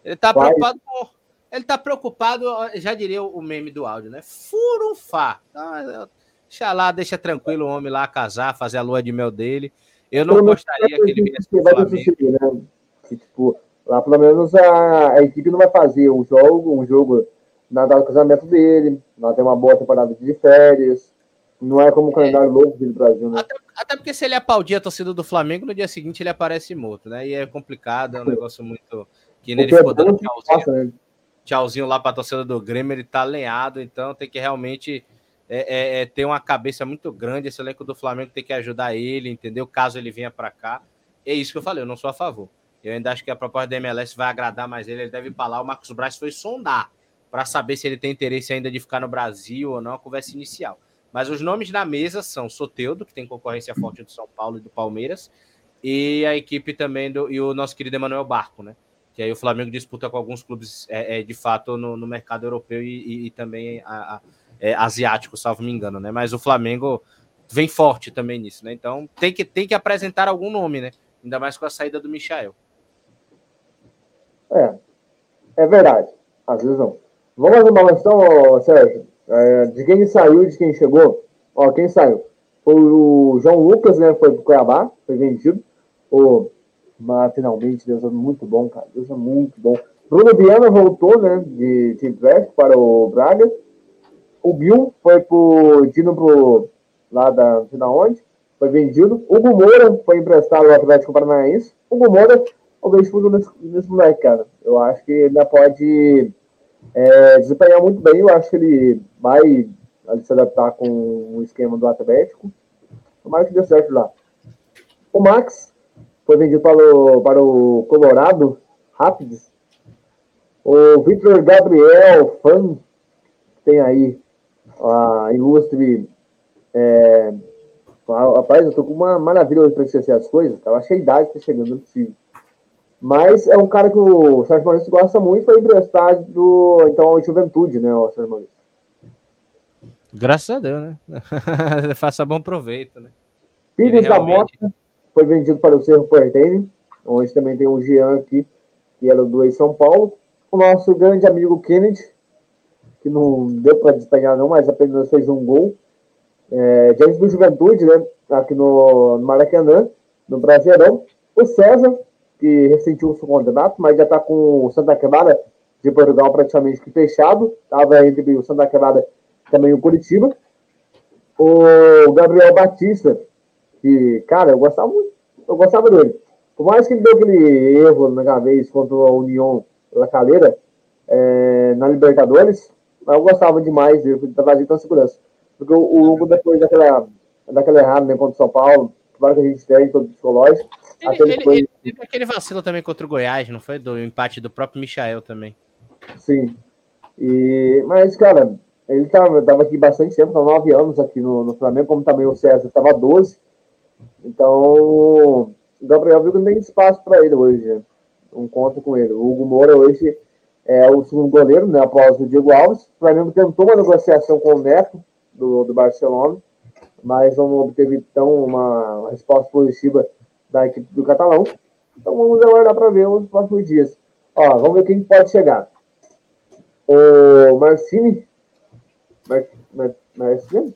ele tá Vai. preocupado com. Ele tá preocupado, já diria o meme do áudio, né? Furunfá. Então, deixa lá, deixa tranquilo o homem lá casar, fazer a lua de mel dele. Eu não gostaria que ele viesse pro Flamengo. Né? Que, tipo, lá pelo menos a, a, equipe não vai fazer um jogo, um jogo na data do casamento dele, não tem uma boa temporada de férias. Não é como o calendário é. novo do Brasil, né? Até, até, porque se ele apaudir a torcida do Flamengo, no dia seguinte ele aparece morto, né? E é complicado, é um negócio muito. Que ele ficou dando tchauzinho, passa, né? tchauzinho lá para a torcida do Grêmio, ele tá alinhado, então tem que realmente é, é, é, ter uma cabeça muito grande. Esse elenco do Flamengo tem que ajudar ele, entendeu? Caso ele venha para cá. É isso que eu falei, eu não sou a favor. Eu ainda acho que a proposta da MLS vai agradar mais ele. Ele deve lá. O Marcos Braz foi sondar para saber se ele tem interesse ainda de ficar no Brasil ou não, a conversa inicial. Mas os nomes na mesa são Soteudo, que tem concorrência forte do São Paulo e do Palmeiras, e a equipe também do e o nosso querido Emanuel Barco, né? Que aí o Flamengo disputa com alguns clubes é, é de fato no, no, mercado europeu e, e, e também a, a, é, asiático, salvo me engano, né? Mas o Flamengo vem forte também nisso, né? Então tem que, tem que apresentar algum nome, né? Ainda mais com a saída do Michael. É, é verdade. Às vezes não. Vamos fazer uma questão, Sérgio? É, de quem saiu, de quem chegou. Ó, quem saiu? Foi o João Lucas, né? Foi pro Cuiabá, foi vendido. O, mas finalmente, Deus é muito bom, cara. Deus é muito bom. Bruno Viana voltou, né? De, empréstimo para o Braga. O Bill foi pro Dino pro lá da, não sei da onde. Foi vendido. O Hugo Moura foi emprestado ao Atlético Paranaense. O Hugo Moura, eu vejo nesse, nesse moleque, cara. Eu acho que ele ainda pode é, desempenhar muito bem. Eu acho que ele vai se adaptar com o esquema do Atlético. Tomara que dê certo lá. O Max foi vendido para o, para o Colorado Rapids. O Victor Gabriel, fã, tem aí a ilustre. É, rapaz, eu tô com uma maravilha hoje para esquecer as coisas. Tava cheio de idade, tá chegando, não é possível. Mas é um cara que o Sérgio Maurício gosta muito, foi emprestado do, então, Juventude, né, o Sérgio Maurício. Graças a Deus, né? Faça bom proveito, né? Pires realmente... da Mota foi vendido para o Cerro Porteiro, onde também tem o Jean aqui, que era do São Paulo. O nosso grande amigo Kennedy, que não deu para despenhar não, mas apenas fez um gol. É, diante do Juventude, né? Aqui no Maracanã, no Brasileirão. O César, que ressentiu o seu contrato, mas já está com o Santa Clara de Portugal praticamente fechado. Estava entre o Santa Clara também o Curitiba. O Gabriel Batista, que, cara, eu gostava muito, eu gostava dele. Por mais que ele deu aquele erro na vez contra a União La Calera, é, na Libertadores, mas eu gostava demais dele, trazia tanta segurança. Porque o Hugo, depois daquela, daquela errada né, contra o São Paulo, claro que a gente tem todo psicológico. Ele, ele, depois... ele, teve aquele vacilo também contra o Goiás, não foi? Do empate do próprio Michael também. Sim. E, mas, cara, ele tava, tava aqui bastante tempo, tá nove anos aqui no, no Flamengo, como também o César tava 12. Então, o Gabriel que não tem espaço para ele hoje. Né? Um conto com ele. O Hugo Moura hoje é o segundo goleiro, né, após o Diego Alves. O Flamengo tentou uma negociação com o Neto, do, do Barcelona, mas não obteve tão uma resposta positiva da equipe do Catalão. Então vamos aguardar para ver os próximos dias. Ó, vamos ver quem pode chegar. O Marcini. Mar, Mar, Marcini?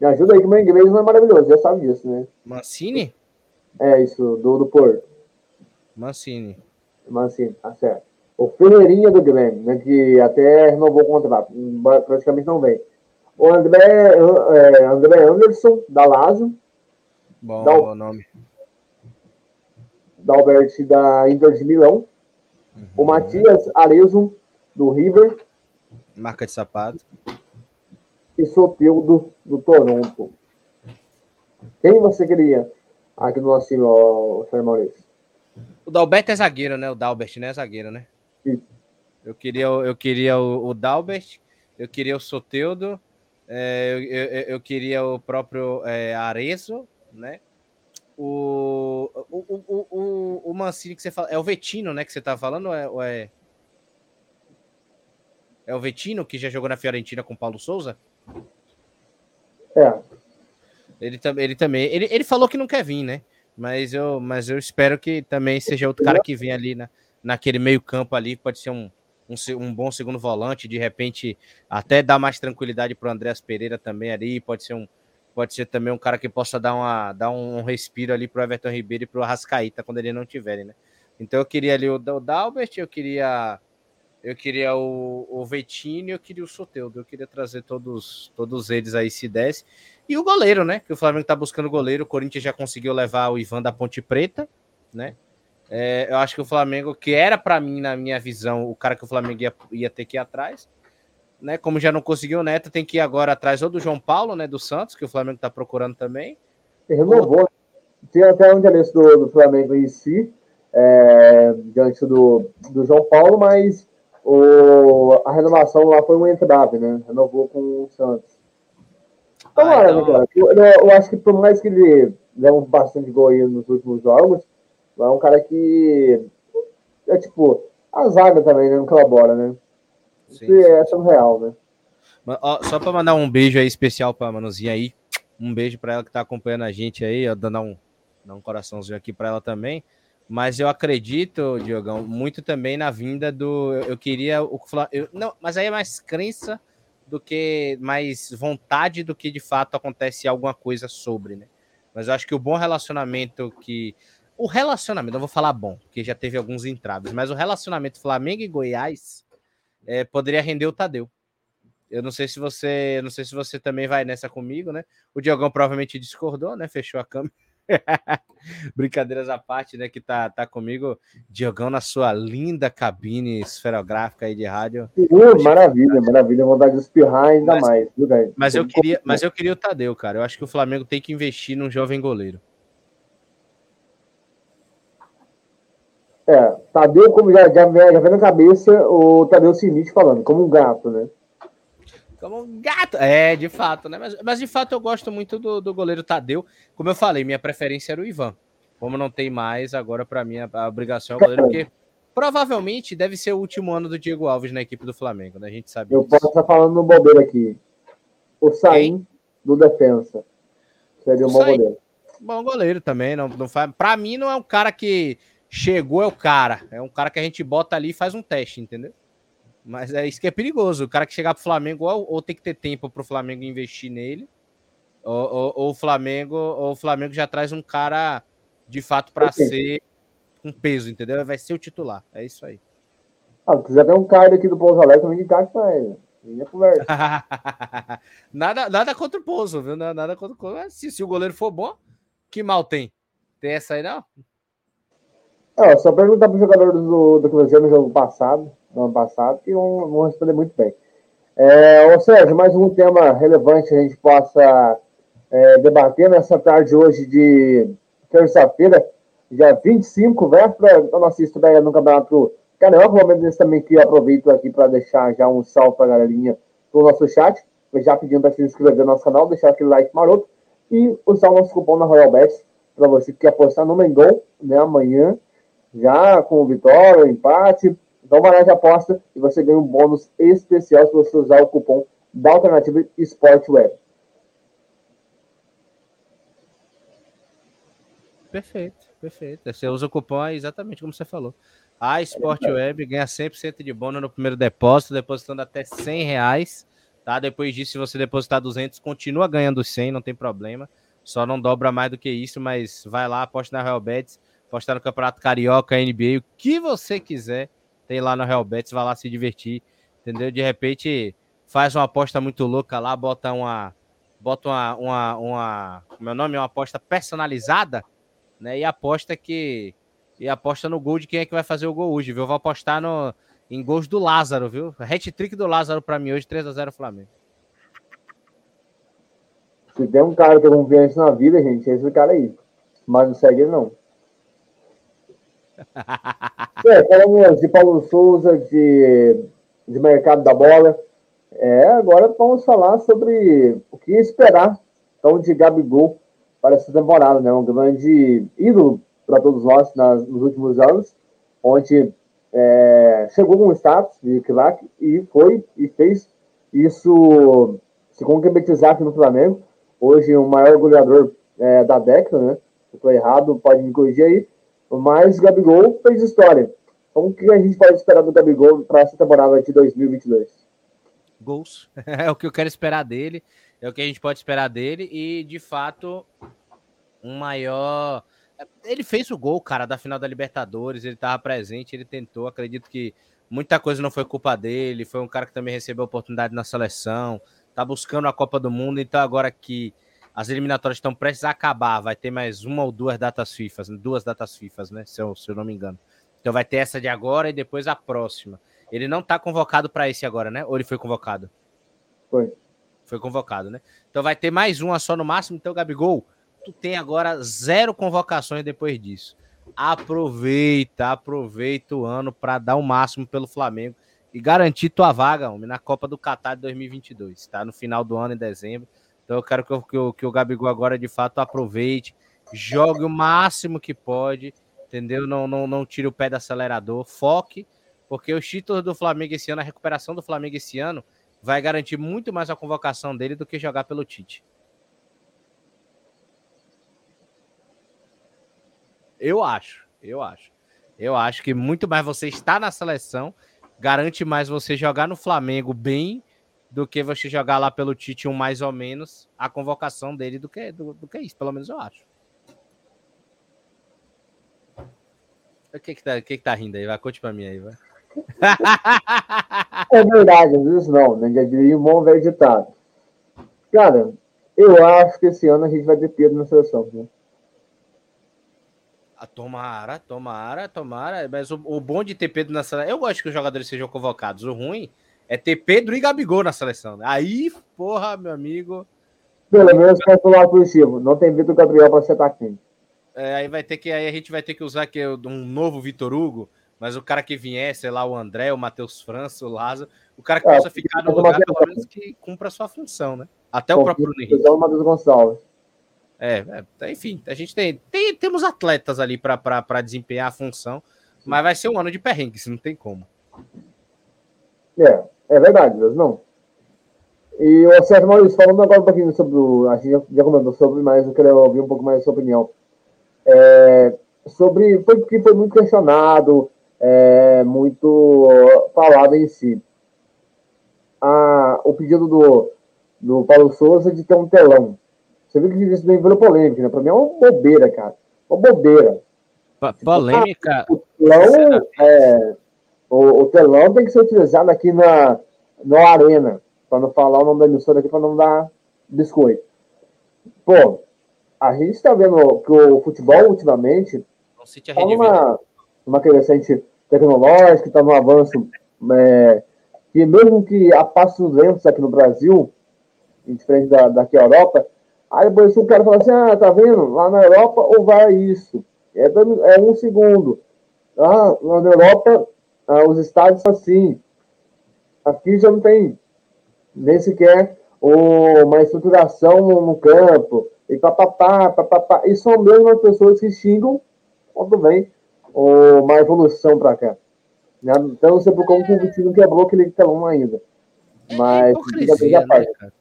Me ajuda aí que meu inglês não é maravilhoso, já sabe disso, né? Mancini? É, isso, do, do Porto. Mancini. Mancini, tá certo. O Ferreirinha do Grêmio, né, que até renovou o contrato, praticamente não vem. O André, é, André Anderson, da Lazio. Bom, da, bom nome. Da Albert, da Inter de Milão. Uhum. O Matias Arezzo, do River. Marca de sapato. E Soteudo, do Toronto. Quem você queria aqui no nosso time, o Sérgio Maurício? O Dalbert é zagueiro, né? O Dalbert, né? É zagueiro, né? Eu queria, eu queria o, o Dalbert, eu queria o Soteudo, é, eu, eu, eu, queria o próprio é, Arezo, né? O, o, o, o, o Mancini que você fala. É o Vetino, né? Que você tá falando? Ou é, ou é, é o Vetino que já jogou na Fiorentina com o Paulo Souza? É. Ele, ele também. Ele, ele falou que não quer vir, né? Mas eu, mas eu espero que também seja outro cara que vem ali na, naquele meio-campo ali, pode ser um, um, um, bom segundo volante, de repente até dar mais tranquilidade para o Andréas Pereira também ali, pode ser um pode ser também um cara que possa dar, uma, dar um respiro ali para o Everton Ribeiro e para o Arrascaíta quando ele não tiverem, né? Então eu queria ali o, o Dalbert, eu queria eu queria o, o Vetino e eu queria o Soteudo. Eu queria trazer todos, todos eles aí, se desse. E o goleiro, né? Que o Flamengo tá buscando goleiro. O Corinthians já conseguiu levar o Ivan da Ponte Preta, né? É, eu acho que o Flamengo, que era para mim, na minha visão, o cara que o Flamengo ia, ia ter que ir atrás, né? Como já não conseguiu o Neto, tem que ir agora atrás ou do João Paulo, né? Do Santos, que o Flamengo tá procurando também. Renovou. Tem até um interesse do, do Flamengo em si, é, diante do, do João Paulo, mas o, a renovação lá foi um entrave, né? Renovou com o Santos. Então, ah, então... Eu, eu, acho que por mais que ele leve bastante gol aí nos últimos jogos, é um cara que é tipo, a zaga também, né? Não colabora, né? Sim, sim. é real, né? Só para mandar um beijo aí especial para a Manuzinha aí. Um beijo para ela que tá acompanhando a gente aí, ó, dando um, dando um coraçãozinho aqui para ela também. Mas eu acredito, Diogão, muito também na vinda do. Eu, eu queria o eu, Não, mas aí é mais crença do que mais vontade do que de fato acontece alguma coisa sobre, né? Mas eu acho que o bom relacionamento que. O relacionamento, não vou falar bom, porque já teve alguns entraves, mas o relacionamento Flamengo e Goiás é, poderia render o Tadeu. Eu não sei se você, não sei se você também vai nessa comigo, né? O Diogão provavelmente discordou, né? Fechou a câmera. Brincadeiras à parte, né? Que tá, tá comigo, Diogão, na sua linda cabine esferográfica aí de rádio. Uh, maravilha, maravilha. Vontade de espirrar ainda mas, mais. Mas eu, queria, mas eu queria o Tadeu, cara. Eu acho que o Flamengo tem que investir num jovem goleiro. É, Tadeu, como já, já, já vem na cabeça o Tadeu Sinite falando, como um gato, né? Como um gato. É, de fato, né? Mas, mas de fato eu gosto muito do, do goleiro Tadeu. Como eu falei, minha preferência era o Ivan. Como não tem mais, agora para mim a, a, obrigação é o goleiro, porque provavelmente deve ser o último ano do Diego Alves na equipe do Flamengo, né? A gente sabe. Eu disso. posso estar falando no bobeiro aqui. O Saim do defensa. Seria um bom goleiro. Bom goleiro também. Não, não faz... Para mim, não é um cara que chegou, é o cara. É um cara que a gente bota ali e faz um teste, entendeu? Mas é isso que é perigoso. O cara que chegar pro Flamengo ou, ou tem que ter tempo pro Flamengo investir nele, ou, ou, ou, o Flamengo, ou o Flamengo já traz um cara de fato para ser um peso, entendeu? Vai ser o titular. É isso aí. Ah, quiser ter um card aqui do Pouso Alegre, também de card pra ele. Conversa. nada, nada contra o Pouso, viu? Nada contra o Pouso. Se, se o goleiro for bom, que mal tem? Tem essa aí, não? É, só perguntar para os jogadores do, do Cruzeiro no jogo passado, no ano passado, que vão, vão responder muito bem. É, ou seja, mais um tema relevante a gente possa é, debater nessa tarde hoje de terça-feira, dia 25, véspera da nossa estreia no Campeonato Carioca. Momento desse também que aproveito aqui para deixar já um salve para a galerinha do nosso chat, já pedindo para se inscrever no nosso canal, deixar aquele like maroto e usar o nosso cupom na Royal Bets para você que quer apostar no Mengão, né, amanhã, já com vitória, empate. Então vai lá de aposta e você ganha um bônus especial se você usar o cupom da Alternativa Sport Web. Perfeito, perfeito. Você usa o cupom exatamente como você falou. A Sport Web ganha 100% de bônus no primeiro depósito, depositando até 100 reais. Tá? Depois disso, se você depositar 200, continua ganhando 100, não tem problema. Só não dobra mais do que isso, mas vai lá, aposta na Real Betis, aposta no Campeonato Carioca, NBA, o que você quiser, tem lá no Real Betis, vai lá se divertir, entendeu? De repente, faz uma aposta muito louca lá, bota uma bota uma, uma, uma meu nome é uma aposta personalizada, né? E aposta que e aposta no gol de quem é que vai fazer o gol hoje, viu? Eu vou apostar no em gols do Lázaro, viu? Hat-trick do Lázaro para mim hoje, 3 a 0 Flamengo. Se tem um cara que eu confio na vida, gente, é esse cara aí. Mas não segue ele, não. É, falamos de Paulo Souza, de, de mercado da bola. É, agora vamos falar sobre o que esperar então, de Gabigol para essa temporada, né? Um grande ídolo para todos nós nas, nos últimos anos, onde é, chegou com um status de craque e foi e fez isso se concretizar aqui no Flamengo. Hoje, o maior goleador é, da década, né? Se estou errado, pode me corrigir aí. Mas Gabigol fez história. Então, o que a gente pode esperar do Gabigol para essa temporada de 2022? Gols. É o que eu quero esperar dele. É o que a gente pode esperar dele. E, de fato, um maior. Ele fez o gol, cara, da final da Libertadores. Ele estava presente, ele tentou. Acredito que muita coisa não foi culpa dele. Foi um cara que também recebeu oportunidade na seleção. Tá buscando a Copa do Mundo. Então, agora que as eliminatórias estão prestes a acabar, vai ter mais uma ou duas datas FIFA, duas datas FIFA, né? Se eu, se eu não me engano. Então vai ter essa de agora e depois a próxima. Ele não tá convocado para esse agora, né? Ou ele foi convocado? Foi. Foi convocado, né? Então vai ter mais uma só no máximo. Então, Gabigol, tu tem agora zero convocações depois disso. Aproveita, aproveita o ano para dar o máximo pelo Flamengo e garantir tua vaga, homem, na Copa do Catar de 2022, tá? No final do ano, em dezembro. Então eu quero que, eu, que, que o Gabigol agora de fato aproveite, jogue o máximo que pode, entendeu? Não, não, não tire o pé do acelerador, foque, porque os títulos do Flamengo esse ano, a recuperação do Flamengo esse ano, vai garantir muito mais a convocação dele do que jogar pelo Tite. Eu acho, eu acho. Eu acho que muito mais você estar na seleção garante mais você jogar no Flamengo bem do que você jogar lá pelo Tite um mais ou menos a convocação dele do que, do, do que isso, pelo menos eu acho. O que que tá, o que que tá rindo aí? Vai, conte pra mim aí, vai. é verdade, às vezes não, né? Diria um bom velho ditado. Cara, eu acho que esse ano a gente vai ter Pedro na seleção, né? Ah, tomara, tomara, tomara. Mas o, o bom de ter Pedro na seleção. Eu gosto que os jogadores sejam convocados. O ruim é ter Pedro e Gabigol na seleção. Né? Aí, porra, meu amigo. Pelo menos para o lado positivo. Não tem Vitor Gabriel para ser atacante. É, aí vai ter que aí a gente vai ter que usar aqui um novo Vitor Hugo, mas o cara que vier, sei lá, o André, o Matheus França, o Lázaro, o cara que é, possa ficar no lugar, pelo menos que cumpra a sua função, né? Até o próprio Bruno Henrique. O Matheus Gonçalves. É, é, enfim, a gente tem, tem temos atletas ali para desempenhar a função, mas vai ser um ano de perrengue, se não tem como. É, é verdade, não. E o Sérgio Maurício, falando agora um pouquinho sobre o. A gente já comentou sobre, mas eu queria ouvir um pouco mais a sua opinião. É, sobre. Foi porque foi muito questionado, é, muito falado em si. A, o pedido do, do Paulo Souza de ter um telão. Você viu que isso virou polêmica, né? Pra mim é uma bobeira, cara. Uma bobeira. Polêmica. O telão, é, o, o telão tem que ser utilizado aqui na, no Arena, para não falar o nome da emissora aqui, para não dar biscoito. Pô, a gente está vendo que o futebol ultimamente está numa, numa crescente tecnológica, está num avanço é, que mesmo que a passos lentos aqui no Brasil, diferente da, daqui a Europa, aí depois o cara fala assim, ah, tá vendo? Lá na Europa ou vai isso. É, é um segundo. Ah, na Europa, ah, os estádios são assim. Aqui já não tem nem sequer uma estruturação no campo. E papapá, papapá. E são mesmo as pessoas que xingam quando vem uma evolução para cá. Né? Então, não sei por como o Vitinho não quebrou aquele telão ainda. É Mas, é né?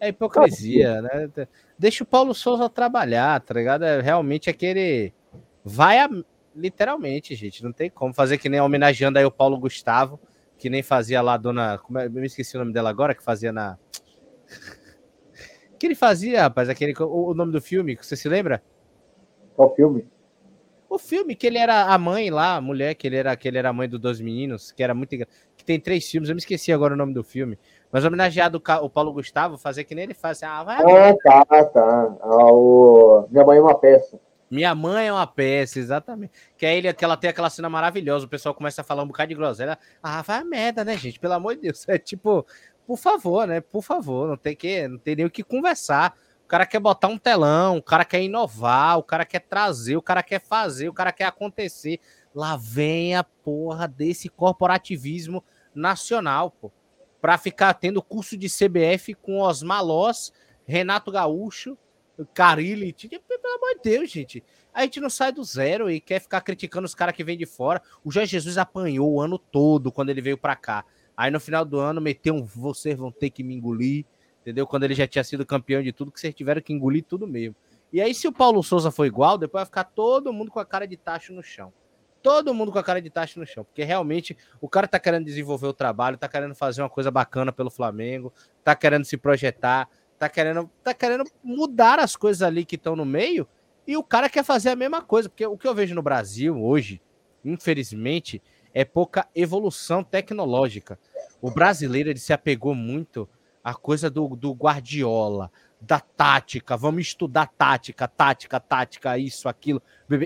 É hipocrisia, né? Deixa o Paulo Souza trabalhar, tá ligado? É realmente aquele. Vai a... literalmente, gente. Não tem como fazer que nem homenageando aí o Paulo Gustavo, que nem fazia lá a dona. Como é... Eu me esqueci o nome dela agora, que fazia na. que ele fazia, rapaz? Aquele... O nome do filme, você se lembra? Qual filme? O filme que ele era a mãe lá, a mulher, que ele era, que ele era a mãe dos dois meninos, que era muito. que tem três filmes, eu me esqueci agora o nome do filme. Mas homenageado o Paulo Gustavo, fazer que nem ele faz. Assim, ah, vai. Ah, tá, tá. Ah, o... Minha mãe é uma peça. Minha mãe é uma peça, exatamente. Que aí ele, que ela tem aquela cena maravilhosa, o pessoal começa a falar um bocado de groselha. Ah, vai a merda, né, gente? Pelo amor de Deus. É tipo, por favor, né? Por favor, não tem que, não tem nem o que conversar. O cara quer botar um telão, o cara quer inovar, o cara quer trazer, o cara quer fazer, o cara quer acontecer. Lá vem a porra desse corporativismo nacional, pô. Pra ficar tendo curso de CBF com Osmar Loss, Renato Gaúcho, Carilli. Pelo amor de Deus, gente. A gente não sai do zero e quer ficar criticando os caras que vêm de fora. O Jorge Jesus apanhou o ano todo quando ele veio para cá. Aí no final do ano meteu um vocês vão ter que me engolir entendeu? Quando ele já tinha sido campeão de tudo, que vocês tiveram que engolir tudo mesmo. E aí, se o Paulo Souza for igual, depois vai ficar todo mundo com a cara de tacho no chão. Todo mundo com a cara de tacho no chão, porque realmente o cara tá querendo desenvolver o trabalho, tá querendo fazer uma coisa bacana pelo Flamengo, tá querendo se projetar, tá querendo, tá querendo mudar as coisas ali que estão no meio, e o cara quer fazer a mesma coisa, porque o que eu vejo no Brasil hoje, infelizmente, é pouca evolução tecnológica. O brasileiro ele se apegou muito a coisa do, do Guardiola, da tática, vamos estudar tática, tática, tática, isso, aquilo.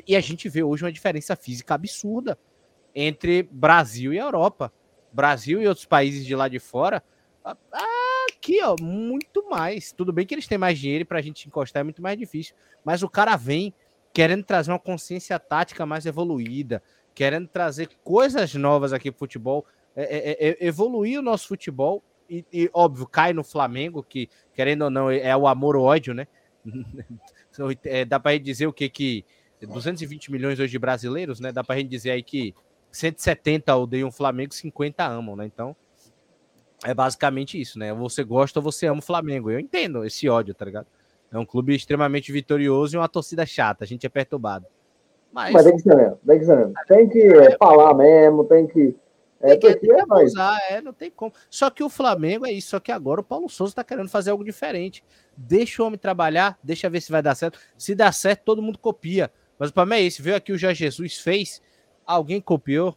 E a gente vê hoje uma diferença física absurda entre Brasil e Europa. Brasil e outros países de lá de fora, aqui, ó, muito mais. Tudo bem que eles têm mais dinheiro para a gente encostar é muito mais difícil, mas o cara vem querendo trazer uma consciência tática mais evoluída, querendo trazer coisas novas aqui pro futebol, é, é, é, evoluir o nosso futebol e, e, óbvio, cai no Flamengo, que, querendo ou não, é o amor ou ódio, né? é, dá para gente dizer o que? Que 220 milhões hoje de brasileiros, né? Dá para gente dizer aí que 170 odeiam o Flamengo, 50 amam, né? Então, é basicamente isso, né? Você gosta ou você ama o Flamengo. Eu entendo esse ódio, tá ligado? É um clube extremamente vitorioso e uma torcida chata. A gente é perturbado. Mas, Mas tem que ser mesmo, tem que ser mesmo. Tem que é, falar mesmo, tem que é, tem que, tem que abusar, é, não tem como. Só que o Flamengo é isso, só que agora o Paulo Souza tá querendo fazer algo diferente. Deixa o homem trabalhar, deixa ver se vai dar certo. Se dá certo, todo mundo copia. Mas o problema é esse, veio aqui o Jorge Jesus fez, alguém copiou?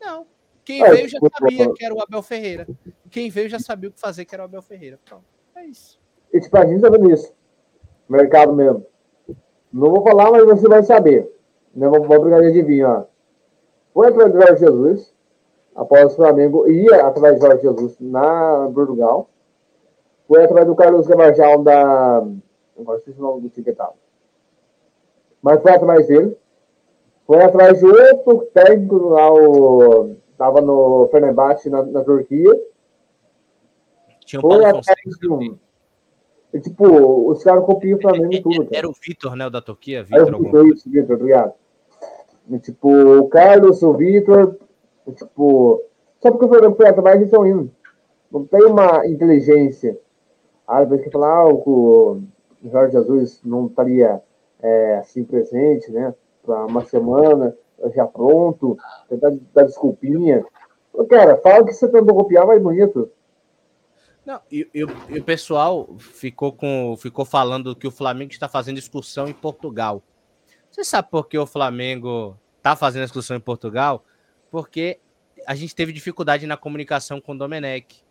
Não. Quem é, veio já sabia que era o Abel Ferreira. Quem veio já sabia o que fazer, que era o Abel Ferreira. Pronto, é isso. E tipo, a gente tá vendo isso. Mercado mesmo. Não vou falar, mas você vai saber. Não vou, vou brigar de adivinho, ó. Foi para o Jorge Jesus, após o Flamengo ia atrás de Jorge Jesus na Portugal. Foi através do Carlos Gamarjal da. Não sei o nome do tiquetado. Mas foi atrás dele. Foi atrás de outro técnico lá, o. Tava no Fenerbahçe na, na Turquia. Tinha um. E, tipo, os caras copiam o Flamengo e tudo. Cara. Era o Vitor, né? O da Turquia? Vitor, era o Vitor, isso, Vitor, obrigado. E, tipo, o Carlos, o Vitor, Tipo, só porque o Flamengo foi atrás, eles estão indo. Não tem uma inteligência. Às vezes que falar, ah, o Jorge Jesus não estaria é, assim presente, né? Para uma semana, já pronto, tentar dar desculpinha. Cara, fala que você tentou copiar mais bonito. Não, e, e, o pessoal ficou, com, ficou falando que o Flamengo está fazendo excursão em Portugal. Você sabe por que o Flamengo está fazendo excursão em Portugal? porque a gente teve dificuldade na comunicação com o Domenech,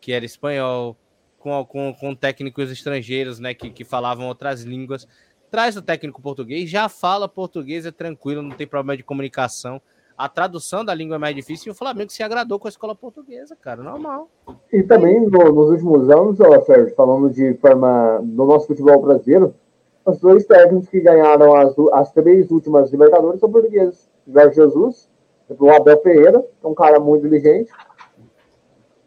que era espanhol, com, com, com técnicos estrangeiros, né, que, que falavam outras línguas. Traz o técnico português, já fala português, é tranquilo, não tem problema de comunicação. A tradução da língua é mais difícil e o Flamengo se agradou com a escola portuguesa, cara, normal. E também no, nos últimos anos, ó, Sérgio, falando de forma do nosso futebol brasileiro, os dois técnicos que ganharam as, as três últimas Libertadores são portugueses. Jorge Jesus, o Abel Ferreira, que é um cara muito inteligente.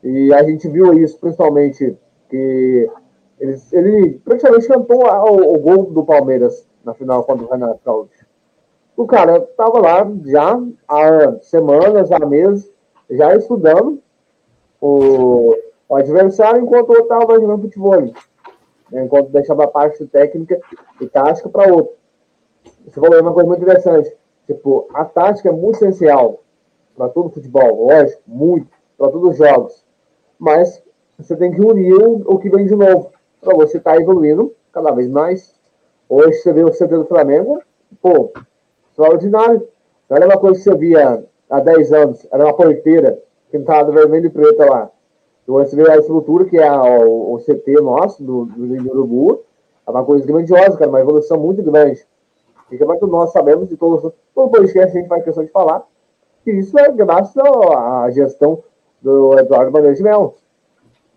E a gente viu isso principalmente que ele, ele praticamente cantou o, o, gol do Palmeiras na final contra o Renato Gaúcho. O cara estava lá já há semanas, há meses, já estudando o, o adversário enquanto o outro estava jogando futebol. Né, enquanto deixava a parte técnica e tática para outro. Você falou uma coisa muito interessante. Tipo, a tática é muito essencial para todo futebol, lógico, muito, para todos os jogos. Mas você tem que unir o, o que vem de novo, para você estar tá evoluindo cada vez mais. Hoje você vê o CT do Flamengo, pô, extraordinário. Não era uma coisa que você via há 10 anos, era uma porteira que estava vermelho e preta lá. Então você vê a estrutura que é a, o, o, CT nosso, do, do Urubu, é uma coisa grandiosa, cara, uma evolução muito grande. E como é que nós sabemos, e todo, todo podcast a gente faz questão de falar, que isso é graças à gestão do Eduardo Bandeira de Mel.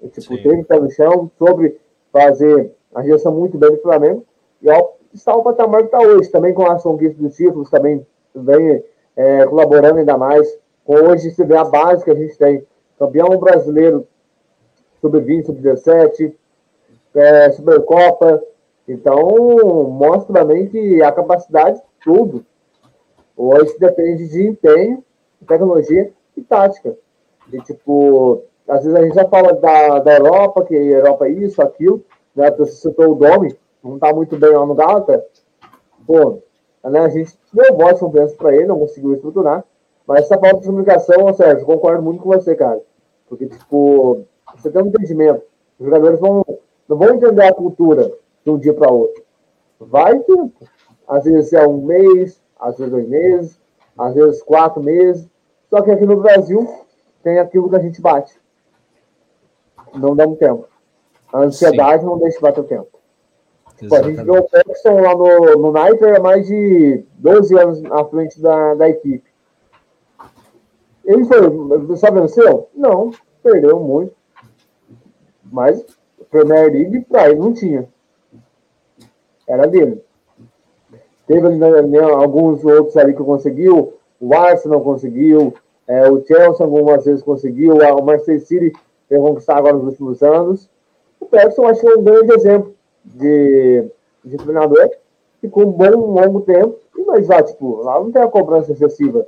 Tipo, Sim. teve pé no chão sobre fazer a gestão muito bem do Flamengo. E ó, está o patamar que está hoje, também com as conquistas dos títulos, também vem é, colaborando ainda mais. Com hoje se vê a base que a gente tem. Campeão brasileiro sub-20, sub-17, é, Supercopa. Então, mostra também que a capacidade, tudo. Hoje depende de empenho, tecnologia e tática. E, tipo, às vezes a gente já fala da, da Europa, que Europa é isso, aquilo, né? Você citou o Domi, não tá muito bem lá no Galata. Pô, né, a gente deu voz confiança para ele, não conseguiu estruturar. Mas essa falta de comunicação, Sérgio, concordo muito com você, cara. Porque, tipo, você tem um entendimento. Os jogadores vão, não vão entender a cultura de um dia para outro. Vai tempo. Às vezes é um mês, às vezes dois meses, às vezes quatro meses. Só que aqui no Brasil tem aquilo que a gente bate. Não dá um tempo. A ansiedade Sim. não deixa bater o tempo. Pô, a gente viu o Paxson lá no, no Niter há mais de 12 anos à frente da, da equipe. Ele foi, sabe, venceu? Não, perdeu muito. Mas Premier League para ele não tinha. Era dele. Teve né, né, alguns outros ali que conseguiu. O Arsenal conseguiu. É, o Chelsea algumas vezes conseguiu. O Manchester City veio conquistar agora nos últimos anos. O Peterson acho que é um grande exemplo de, de treinador. Ficou um bom, longo tempo. Mas lá, tipo, lá não tem a cobrança excessiva.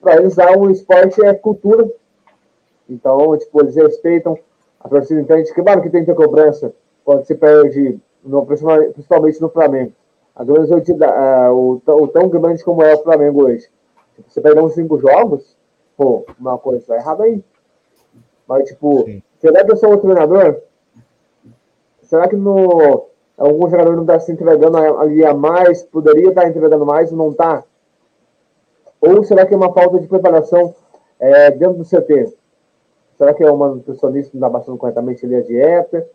Para eles lá o esporte é cultura. Então, tipo, eles respeitam a torcida entende que, mano, que tem que ter cobrança quando se perde, no, principalmente no Flamengo. A uh, o, o tão grande como é o Flamengo hoje. Tipo, você perdeu uns cinco jogos, pô, uma coisa tá errada aí. Mas, tipo, Sim. será que eu sou o treinador? Será que no, algum jogador não está se entregando ali a mais, poderia estar tá entregando mais e não está? Ou será que é uma falta de preparação é, dentro do CT? Será que é uma nutricionista que não está passando corretamente ali a dieta?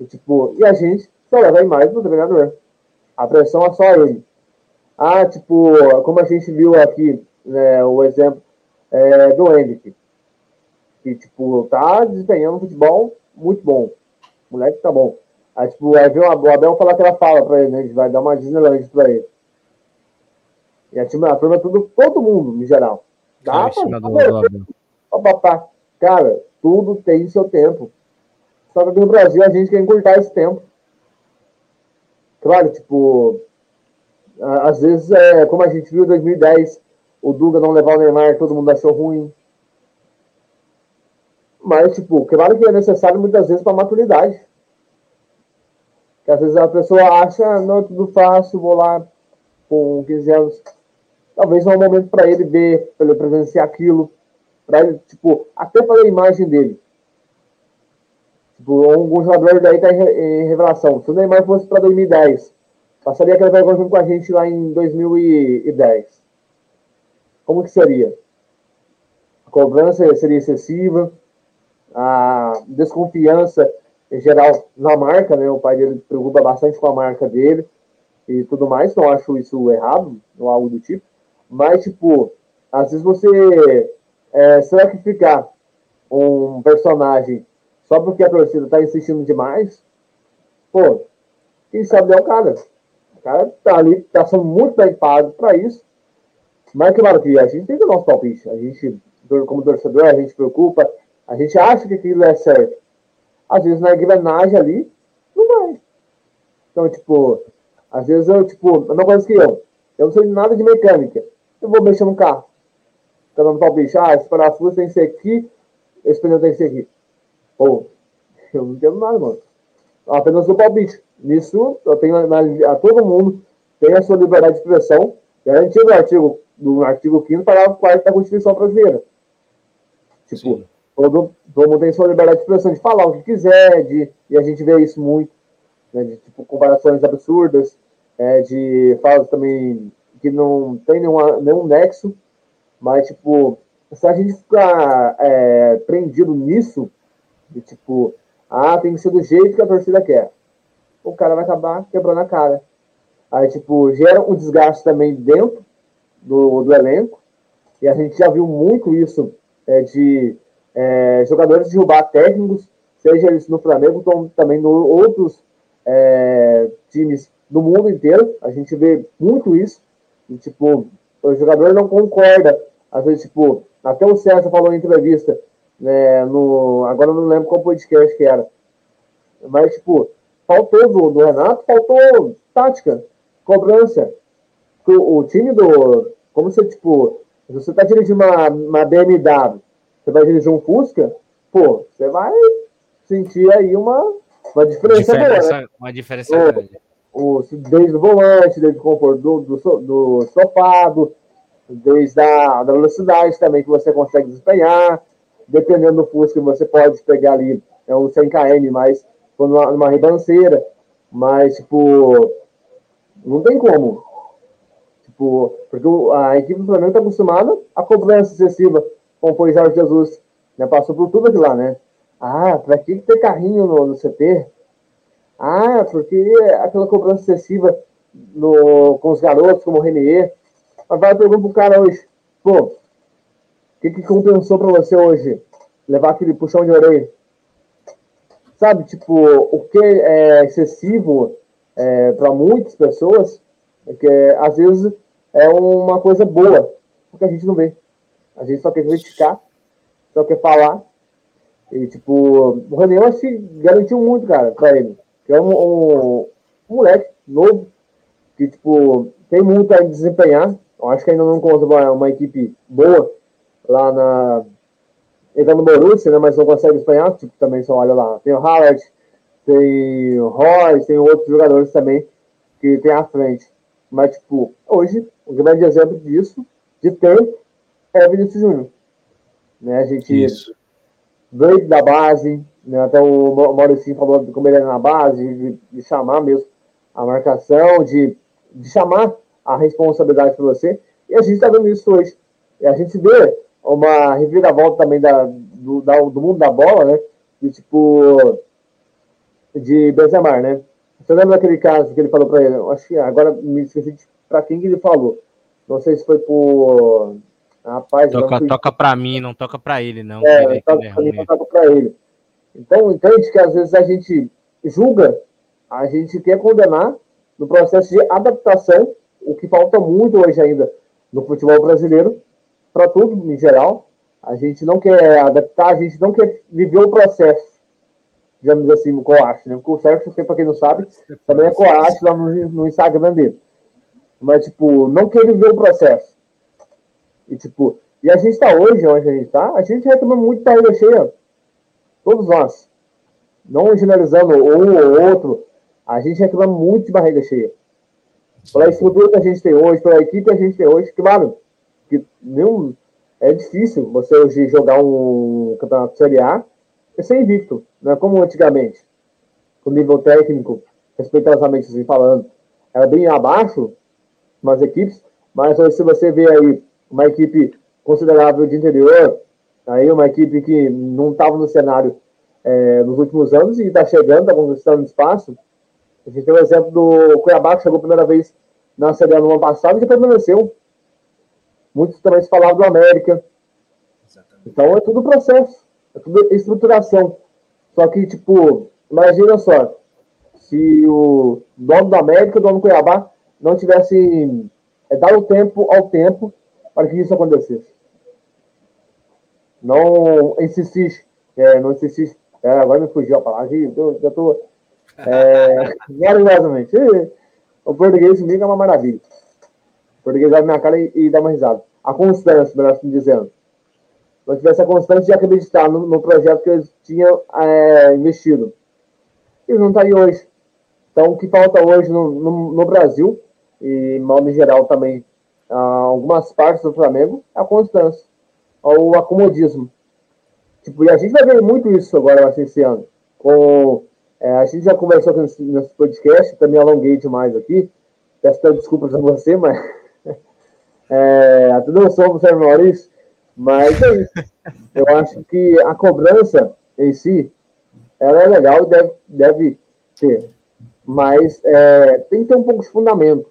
E, tipo, e a gente só leva a imagem do treinador. A pressão é só ele. Ah, tipo, como a gente viu aqui, né, o exemplo é, do Henrique, que, tipo, tá desempenhando um futebol muito bom. O moleque tá bom. Aí, tipo, aí vem o Abel falar que ela fala pra ele, né? A gente vai dar uma Disneyland pra ele. E a, time, a turma é tudo, todo mundo, em geral. Dá pra, pra, Cara, tudo tem seu tempo. Só que no Brasil a gente quer encurtar esse tempo. Claro, tipo, às vezes, é, como a gente viu em 2010, o Duga não levar o Neymar, todo mundo achou ruim. Mas, tipo, claro que é necessário muitas vezes para maturidade. Que às vezes a pessoa acha, não, é tudo fácil, vou lá com 15 anos. Talvez não é um momento para ele ver, para ele presenciar aquilo para tipo, até pela imagem dele. Tipo, um jogador daí tá em, revelação. Se o Neymar fosse para 2010, passaria aquela vergonha junto com a gente lá em 2010. Como que seria? cobrança seria excessiva, a desconfiança em geral na marca, né? O pai dele preocupa bastante com a marca dele e tudo mais, não acho isso errado, ou algo do tipo. Mas, tipo, às vezes você é, sacrificar um personagem só porque a torcida tá insistindo demais, pô, quem sabe é o cara. O cara tá ali, tá sendo muito bem pago para isso. Mas, claro que a gente tem o nosso palpite. A gente, como torcedor, a gente preocupa, a gente acha que aquilo é certo. Às vezes na engrenagem ali, não vai. Então, tipo, às vezes eu, tipo, a mesma coisa que eu. Eu não sei nada de mecânica. Eu vou mexer no carro. Tá dando palpite. Ah, esse parafuso tem que ser aqui, esse pneu tem que ser aqui. Pô, eu não entendo nada, mano. Apenas o palpite. Nisso, eu tenho a, a todo mundo tem a sua liberdade de expressão, garantido no artigo, no artigo 5 parágrafo 4 da Constituição Brasileira. Tipo, todo, todo mundo tem sua liberdade de expressão de falar o que quiser, de, e a gente vê isso muito, né, de tipo, comparações absurdas, é, de falas também que não tem nenhuma, nenhum nexo, mas, tipo, se a gente ficar é, prendido nisso, de tipo, ah, tem que ser do jeito que a torcida quer, o cara vai acabar quebrando a cara. Aí, tipo, gera um desgaste também dentro do, do elenco, e a gente já viu muito isso é, de é, jogadores derrubar técnicos, seja eles no Flamengo, como também no outros é, times do mundo inteiro. A gente vê muito isso. E, tipo, o jogador não concorda. Às vezes, tipo, até o César falou em entrevista, né, no, agora não lembro qual podcast que era. Mas, tipo, faltou do, do Renato, faltou tática, cobrança. O, o, time do. Como você, tipo, se você tá dirigindo uma, uma BMW, você vai dirigir um Fusca, pô, você vai sentir aí uma, uma diferença, diferença boa, né? Uma diferença o, grande o, desde o volante, desde o conforto do, do, do estofado, desde a da velocidade também que você consegue desempenhar. Dependendo do Fusca, você pode pegar ali é um 100 km, mas numa, numa ribanceira. Mas, tipo, não tem como. Tipo, porque a equipe do Flamengo está acostumada a cobrança excessiva, como foi Jorge Jesus. Né? Passou por tudo aquilo lá, né? Ah, pra que ter carrinho no, no CT? Ah, porque aquela cobrança excessiva no, com os garotos, como o Renier. Mas vai perguntar pro cara hoje, pô, o que, que compensou para você hoje? Levar aquele puxão de orelha? Sabe, tipo, o que é excessivo é, para muitas pessoas, é que às vezes é uma coisa boa, porque a gente não vê. A gente só quer criticar, só quer falar. E, tipo, o René, que garantiu muito, cara, para ele que é um, um, um, moleque novo, que, tipo, tem muito a desempenhar. Eu acho que ainda não encontra uma, uma equipe boa lá na. Ele tá no Borussia, né, mas não consegue desempenhar. Tipo, também só olha lá. Tem o Howard, tem o Royce, tem outros jogadores também que tem à frente. Mas, tipo, hoje, um grande exemplo disso, de tempo, é o Vinícius Júnior. Né? A gente Isso. veio da base, né? Até o Maurício falou como ele era na base, de, de chamar mesmo a marcação, de, de chamar a responsabilidade para você. E a gente está vendo isso hoje. E a gente vê uma reviravolta também da, do, da, do mundo da bola, né? De tipo. De Benzema, né? Você lembra daquele caso que ele falou para ele? Eu acho que agora me esqueci para quem que ele falou. Não sei se foi por. Rapaz, toca, não, toca para mim, não toca para ele, não. É, toca para mim, não toca para ele. Então, entende que às vezes a gente julga, a gente quer condenar no processo de adaptação, o que falta muito hoje ainda no futebol brasileiro, para tudo em geral. A gente não quer adaptar, a gente não quer viver o processo, digamos assim, o coache, né? Porque o Sérgio, para quem não sabe, também é coache lá no, no Instagram dele. Mas, tipo, não quer viver o processo. E, tipo, e a gente está hoje, onde a gente está, a gente reclama muito da ilha cheia. Todos nós, não generalizando um ou outro, a gente reclama muito de barriga cheia. Pela estrutura que a gente tem hoje, pela equipe que a gente tem hoje, claro, que nenhum, é difícil você hoje jogar um campeonato Série A ser invicto, não é como antigamente. O nível técnico, respeitosamente assim falando, era bem abaixo umas equipes, mas hoje se você vê aí uma equipe considerável de interior, Aí uma equipe que não estava no cenário é, nos últimos anos e está chegando, está conquistando espaço. A gente tem o exemplo do Cuiabá, que chegou a primeira vez na Série A no ano passado e que permaneceu. Muitos também se falavam do América. Exatamente. Então é tudo processo, é tudo estruturação. Só que, tipo, imagina só, se o dono do América o dono do Cuiabá não tivessem é, dado tempo ao tempo para que isso acontecesse. Não insistir, é, não insistir é, agora me fugiu a palavra, já estou é, maravilhosamente. O português comigo é uma maravilha. O português olha minha cara e, e, dá uma risada. A constância, melhor assim dizendo. Se eu tivesse a constância de acreditar no, no projeto que eles tinham é, investido. Eles não estão tá aí hoje. Então, o que falta hoje no, no, no Brasil, e modo geral também, algumas partes do Flamengo, a constância. O acomodismo. Tipo, e a gente vai ver muito isso agora, acho, esse ano. Com, é, a gente já conversou nesse, nesse podcast, também alonguei demais aqui. Peço desculpas a você, mas. é, até não somos Sérgio Maurício, mas é isso. Eu acho que a cobrança em si, ela é legal e deve, deve ter. Mas é, tem que ter um pouco de fundamento.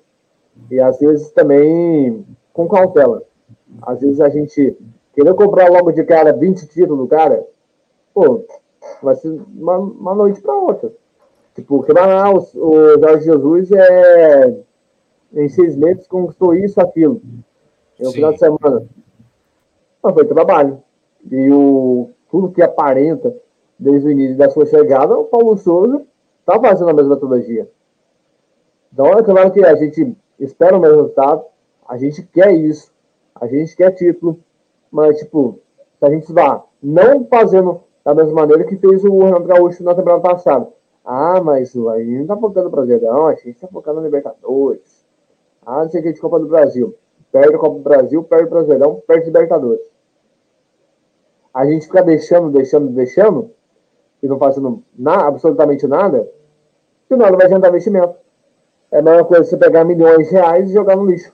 E às vezes também com cautela. Às vezes a gente Querer comprar logo de cara 20 títulos, cara, pô, vai ser uma, uma noite para outra. Tipo, que lá o, o Jorge Jesus é em seis meses conquistou isso, aquilo. No final de semana. Mas foi trabalho. E o, tudo que aparenta desde o início da sua chegada, o Paulo Souza tá fazendo a mesma metodologia. Então é claro que a gente espera o mesmo resultado, a gente quer isso, a gente quer título, mas, tipo, se a gente vá não fazendo da mesma maneira que fez o Renato Gaúcho na temporada passada. Ah, mas a gente não tá focando no Brasileirão, a gente tá focando no Libertadores. Ah, não sei o que de Copa do Brasil. Perde a Copa do Brasil, perde o Brasileirão, perde o Libertadores. A gente fica deixando, deixando, deixando, e não fazendo na, absolutamente nada, que nada vai adiantar investimento. É a mesma coisa você pegar milhões de reais e jogar no lixo.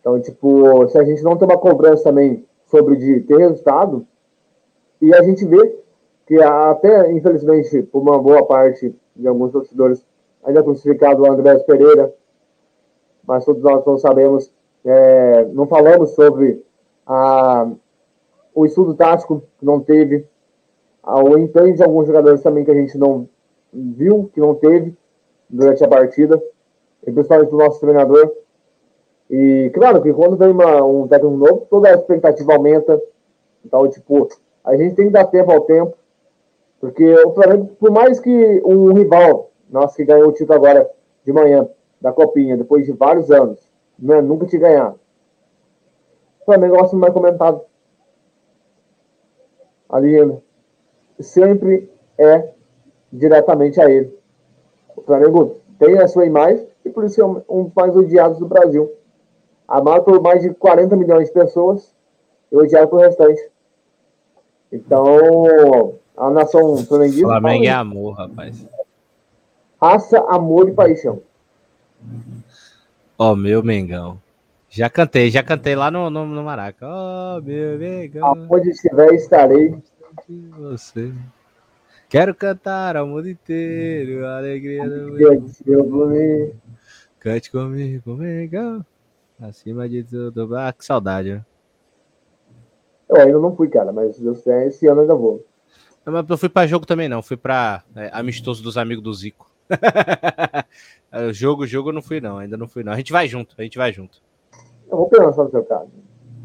Então, tipo, se a gente não tem uma cobrança também sobre de ter resultado, e a gente vê que até, infelizmente, por uma boa parte de alguns torcedores, ainda é crucificado o André Pereira, mas todos nós não sabemos, é, não falamos sobre a, o estudo tático que não teve, o empenho de alguns jogadores também que a gente não viu, que não teve durante a partida, e principalmente do nosso treinador, e claro que quando vem uma, um técnico novo, toda a expectativa aumenta. Então, tipo, a gente tem que dar tempo ao tempo. Porque o Flamengo, por mais que um rival, nosso que ganhou o título agora de manhã, da Copinha, depois de vários anos, né, nunca tinha ganhado. O Flamengo é o mais comentado. Ali, né, sempre é diretamente a ele. O Flamengo tem a sua imagem e por isso é um dos mais odiados do Brasil amado por mais de 40 milhões de pessoas e odiado por restante. Então, a nação flamenguista. Flamengo é amor, rapaz. Raça, amor e paixão. Ó, oh, meu Mengão. Já cantei, já cantei lá no, no, no Maraca. Ó, oh, meu Mengão. Onde estiver, estarei. Você. Quero cantar ao mundo inteiro, a alegria do meu. Cante comigo, Mengão. Acima de tudo. Ah, que saudade, né? Eu ainda não fui, cara, mas esse ano ainda vou. Não, mas eu fui para jogo também, não. Fui para é, amistoso dos amigos do Zico. jogo, jogo eu não fui, não. Ainda não fui, não. A gente vai junto, a gente vai junto. Eu vou pensar no seu caso.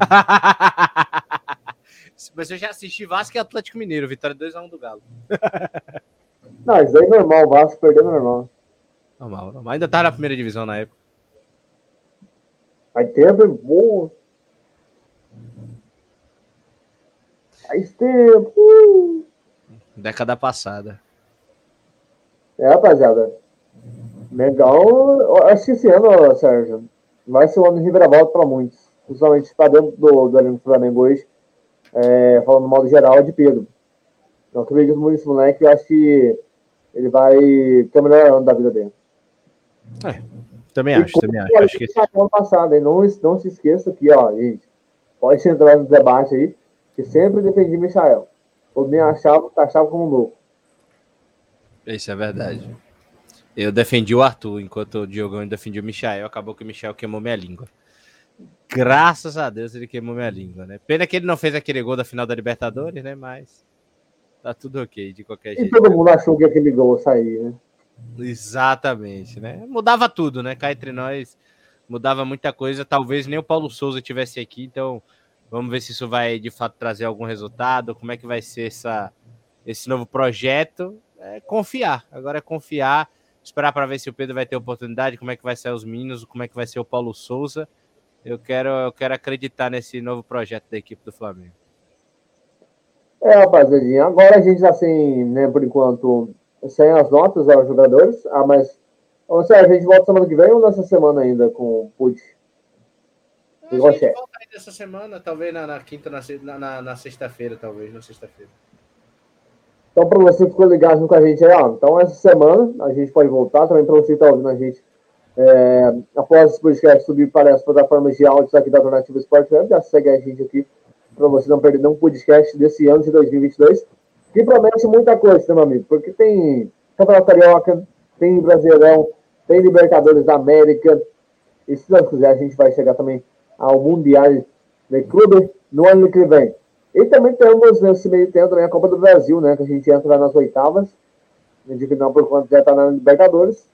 mas eu já assisti Vasco e Atlético Mineiro, vitória 2x1 do Galo. não, isso aí é normal, o Vasco perdendo é normal. Normal, normal. Ainda tá na primeira divisão na época. Faz tempo, bom. Faz tempo. Uh. Década passada. É, rapaziada. Legal. Acho que esse ano, Sérgio, vai ser um ano de reviravolta para muitos. Principalmente para dentro do, do elenco do Flamengo hoje. É, falando no modo geral, é de Pedro. Eu acredito muito nesse moleque. Eu acho que ele vai ter o melhor ano da vida dele. É, também acho, também acho. acho que... ano passado, hein? Não, não se esqueça que, ó, gente, pode entrar no debate aí, que sempre defendi Michael. Ou nem achava, achava como louco. Isso é verdade. Eu defendi o Arthur, enquanto o Diogão defendia o Michael. Acabou que o Michael queimou minha língua. Graças a Deus ele queimou minha língua, né? Pena que ele não fez aquele gol da final da Libertadores, né? Mas tá tudo ok, de qualquer jeito. E todo mundo achou que aquele gol sair, né? Exatamente, né? Mudava tudo, né? Cá entre nós, mudava muita coisa. Talvez nem o Paulo Souza tivesse aqui, então vamos ver se isso vai de fato trazer algum resultado. Como é que vai ser essa, esse novo projeto? É confiar. Agora é confiar, esperar para ver se o Pedro vai ter oportunidade, como é que vai ser os meninos, como é que vai ser o Paulo Souza. Eu quero, eu quero acreditar nesse novo projeto da equipe do Flamengo. É, rapaziadinha. Agora a gente sem, né, por enquanto, sem as notas aos jogadores. Ah, mas. Ou seja, a gente volta semana que vem ou nessa semana ainda com o Pud? A gente volta ainda essa semana, talvez na, na quinta, na, na, na sexta-feira, talvez, na sexta-feira. Então, para você que ficou ligado com a gente aí, ó, então essa semana a gente pode voltar também para você que está ouvindo a gente é, após esse podcast subir para as plataformas de áudio aqui da Alternativa Esporte já segue a gente aqui para você não perder nenhum podcast desse ano de 2022, que promete muita coisa, né, meu amigo? Porque tem Campeonato Carioca, tem Brasileirão, tem Libertadores da América, e se Deus quiser, a gente vai chegar também ao Mundial de Clube no ano que vem. E também temos nesse meio tempo também a Copa do Brasil, né? Que a gente entra nas oitavas, de final por conta já está na Libertadores.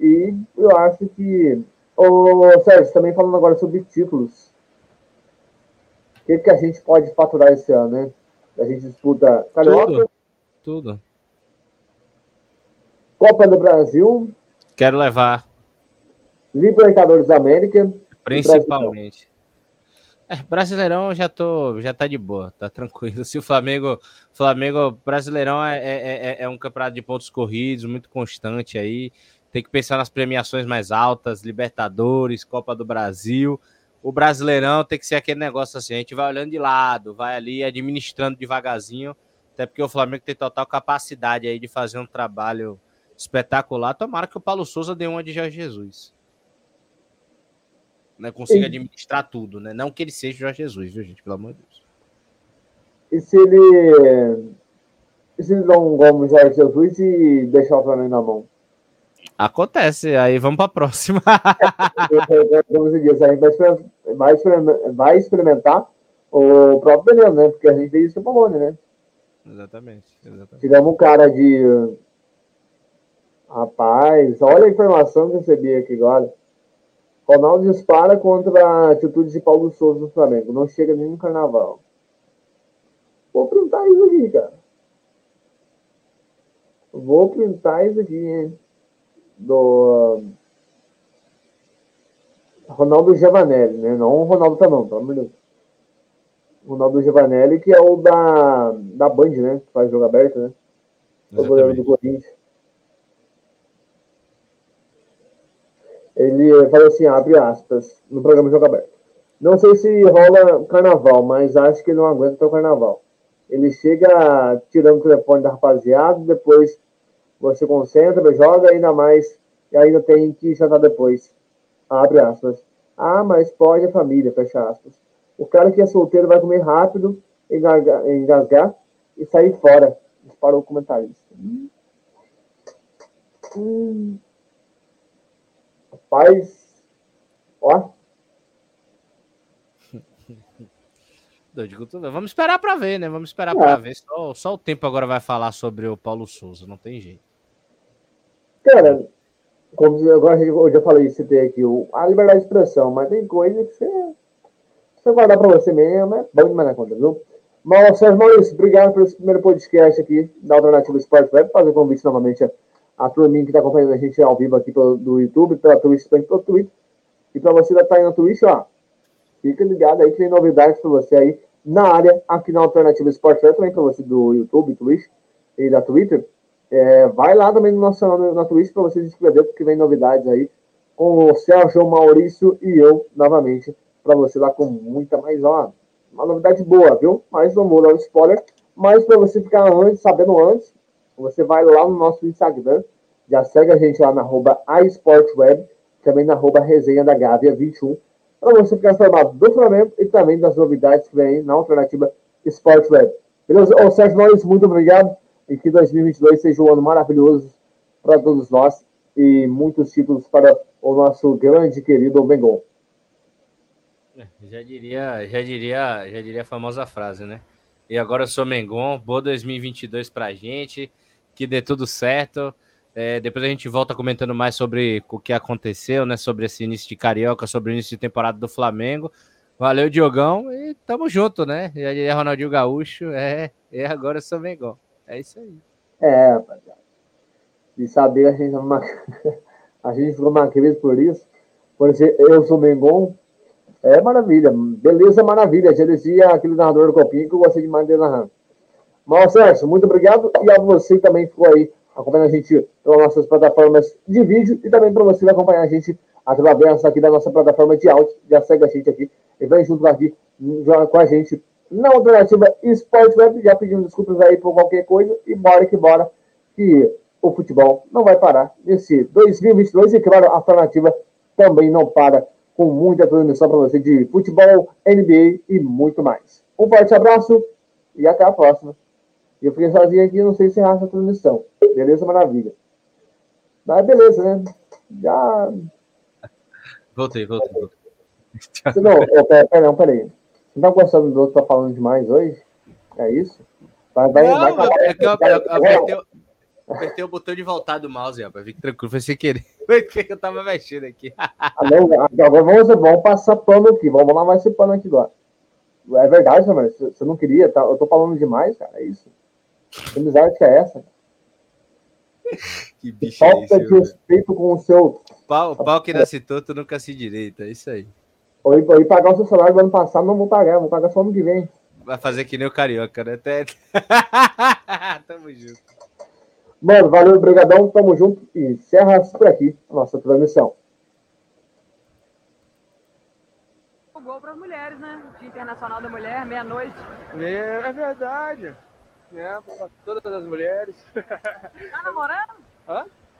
E eu acho que. Ô Sérgio, também falando agora sobre títulos que, que a gente pode faturar esse ano, né? A gente disputa Carioca. Tudo. Tudo. Copa do Brasil. Quero levar. Libertadores da América. Principalmente. É, Brasileirão já tô, já tá de boa, tá tranquilo. Se o Flamengo, Flamengo, Brasileirão é, é, é, é um campeonato de pontos corridos, muito constante aí. Tem que pensar nas premiações mais altas, Libertadores, Copa do Brasil o Brasileirão tem que ser aquele negócio assim, a gente vai olhando de lado, vai ali administrando devagarzinho, até porque o Flamengo tem total capacidade aí de fazer um trabalho espetacular. Tomara que o Paulo Souza dê uma de Jorge Jesus. Né, consiga administrar tudo, né? Não que ele seja Jorge Jesus, viu, gente? Pelo amor de Deus. E se ele. E se ele dar um gol no Jorge Jesus e deixar o Flamengo na mão? Acontece, aí vamos para a próxima. vai, vai experimentar o próprio veneno, né? Porque a gente fez isso com o Polônia, né? Exatamente, exatamente. Tivemos um cara de. Rapaz, olha a informação que eu recebi aqui agora. Ronaldo dispara contra a atitude de Paulo Souza no Flamengo. Não chega nem no carnaval. Vou printar isso aqui, cara. Vou printar isso aqui, hein? Do Ronaldo Giovanelli, né? Não o Ronaldo Tanão, pelo amor de Deus. Ronaldo Giovanelli, que é o da, da Band, né? Que faz jogo aberto, né? O goleiro do Corinthians. Ele falou assim, abre aspas, no programa Jogo Aberto. Não sei se rola carnaval, mas acho que ele não aguenta o carnaval. Ele chega tirando o telefone da rapaziada, depois você concentra, joga ainda mais e ainda tem que jantar depois. Abre aspas. Ah, mas pode a família, fecha aspas. O cara que é solteiro vai comer rápido, engasgar, engasgar e sair fora. Disparou o comentarista. Hum. Hum. Rapaz, ó. Vamos esperar para ver, né? Vamos esperar é. para ver. Só, só o tempo agora vai falar sobre o Paulo Souza, não tem jeito. Cara, como agora eu já falei, citei aqui o, a liberdade de expressão, mas tem coisa que você, você guardar para você mesmo, é bom demais na conta, viu? Mas, Sérgio Maurício, obrigado esse primeiro podcast aqui da Alternativa Esporte Web. Fazer convite novamente a, a turminha que está acompanhando a gente ao vivo aqui pelo, do YouTube, pela Twitch, pelo Twitter. E para você que está aí na Twitch, ó, fica ligado aí que tem novidades para você aí na área, aqui na Alternativa Esporte também para você do YouTube, Twitch e da Twitter. É, vai lá também no nosso na Twitch para você se inscrever, porque vem novidades aí com o Sérgio Maurício e eu novamente para você lá com muita mais ó, uma novidade boa, viu? Mas não vou dar um spoiler, mas para você ficar antes, sabendo antes, você vai lá no nosso Instagram, já segue a gente lá na arroba iSportWeb, também na arroba resenha da Gávea 21, para você ficar informado do Flamengo e também das novidades que vem na alternativa Sport Web. Beleza? Ô, Sérgio Maurício, muito obrigado e que 2022 seja um ano maravilhoso para todos nós e muitos títulos para o nosso grande querido Bengon. É, já diria, já diria, já diria a famosa frase, né? E agora eu sou Mengon, boa 2022 pra gente, que dê tudo certo. É, depois a gente volta comentando mais sobre o que aconteceu, né? Sobre esse início de Carioca, sobre o início de temporada do Flamengo. Valeu, Diogão, e tamo junto, né? Já diria Ronaldinho Gaúcho, é, é agora eu sou Mengon. É isso aí. É, rapaziada. E saber a gente, a gente ficou uma crise por isso. Por ser eu sou Mengon, é maravilha. Beleza, maravilha. Já dizia aquele narrador do Copinho que eu gostei demais de narrar. Mas, Sérgio, muito obrigado. E a você também ficou aí acompanhando a gente pelas nossas plataformas de vídeo e também para você que acompanhar a gente através aqui da nossa plataforma de áudio. Já segue a gente aqui e vem junto aqui com a gente na alternativa Esporte Web. Já pedindo desculpas aí por qualquer coisa e bora que bora que o futebol não vai parar nesse 2022 e, claro, a alternativa também não para com muita transmissão para você de futebol, NBA e muito mais. Um forte abraço e até a próxima. Eu fiquei sozinho aqui, não sei se racha a transmissão. Beleza, maravilha. Mas beleza, né? Já. Voltei, voltei, voltei. Não, peraí, não, peraí. Você não tá gostando do outro tá falando demais hoje? É isso? Vai, vai, não, vai, eu, eu, apertei, apertei o botão de voltar do mouse, rapaz. Fique tranquilo, foi sem querer. Foi que eu tava mexendo aqui. ah, não, agora vamos, vamos passar pano aqui. Vamos lavar esse pano aqui agora. É verdade, mano. Você não queria, tá? Eu tô falando demais, cara. É isso. Que amizade que é essa? Que bicho Falta é esse, de respeito com o seu. Pau, pau que nasce torto nunca se direita. É isso aí. Ou ir pagar o seu salário do ano passado, não vou pagar. Vou pagar só ano que vem. Vai fazer que nem o Carioca, né? Até... Tamo junto. Mano, valeu, brigadão. Tamo junto. E encerra por aqui a nossa transmissão. gol para as mulheres, né? Dia Internacional da Mulher, meia-noite. É, é verdade. É, para todas as mulheres. Tá namorando?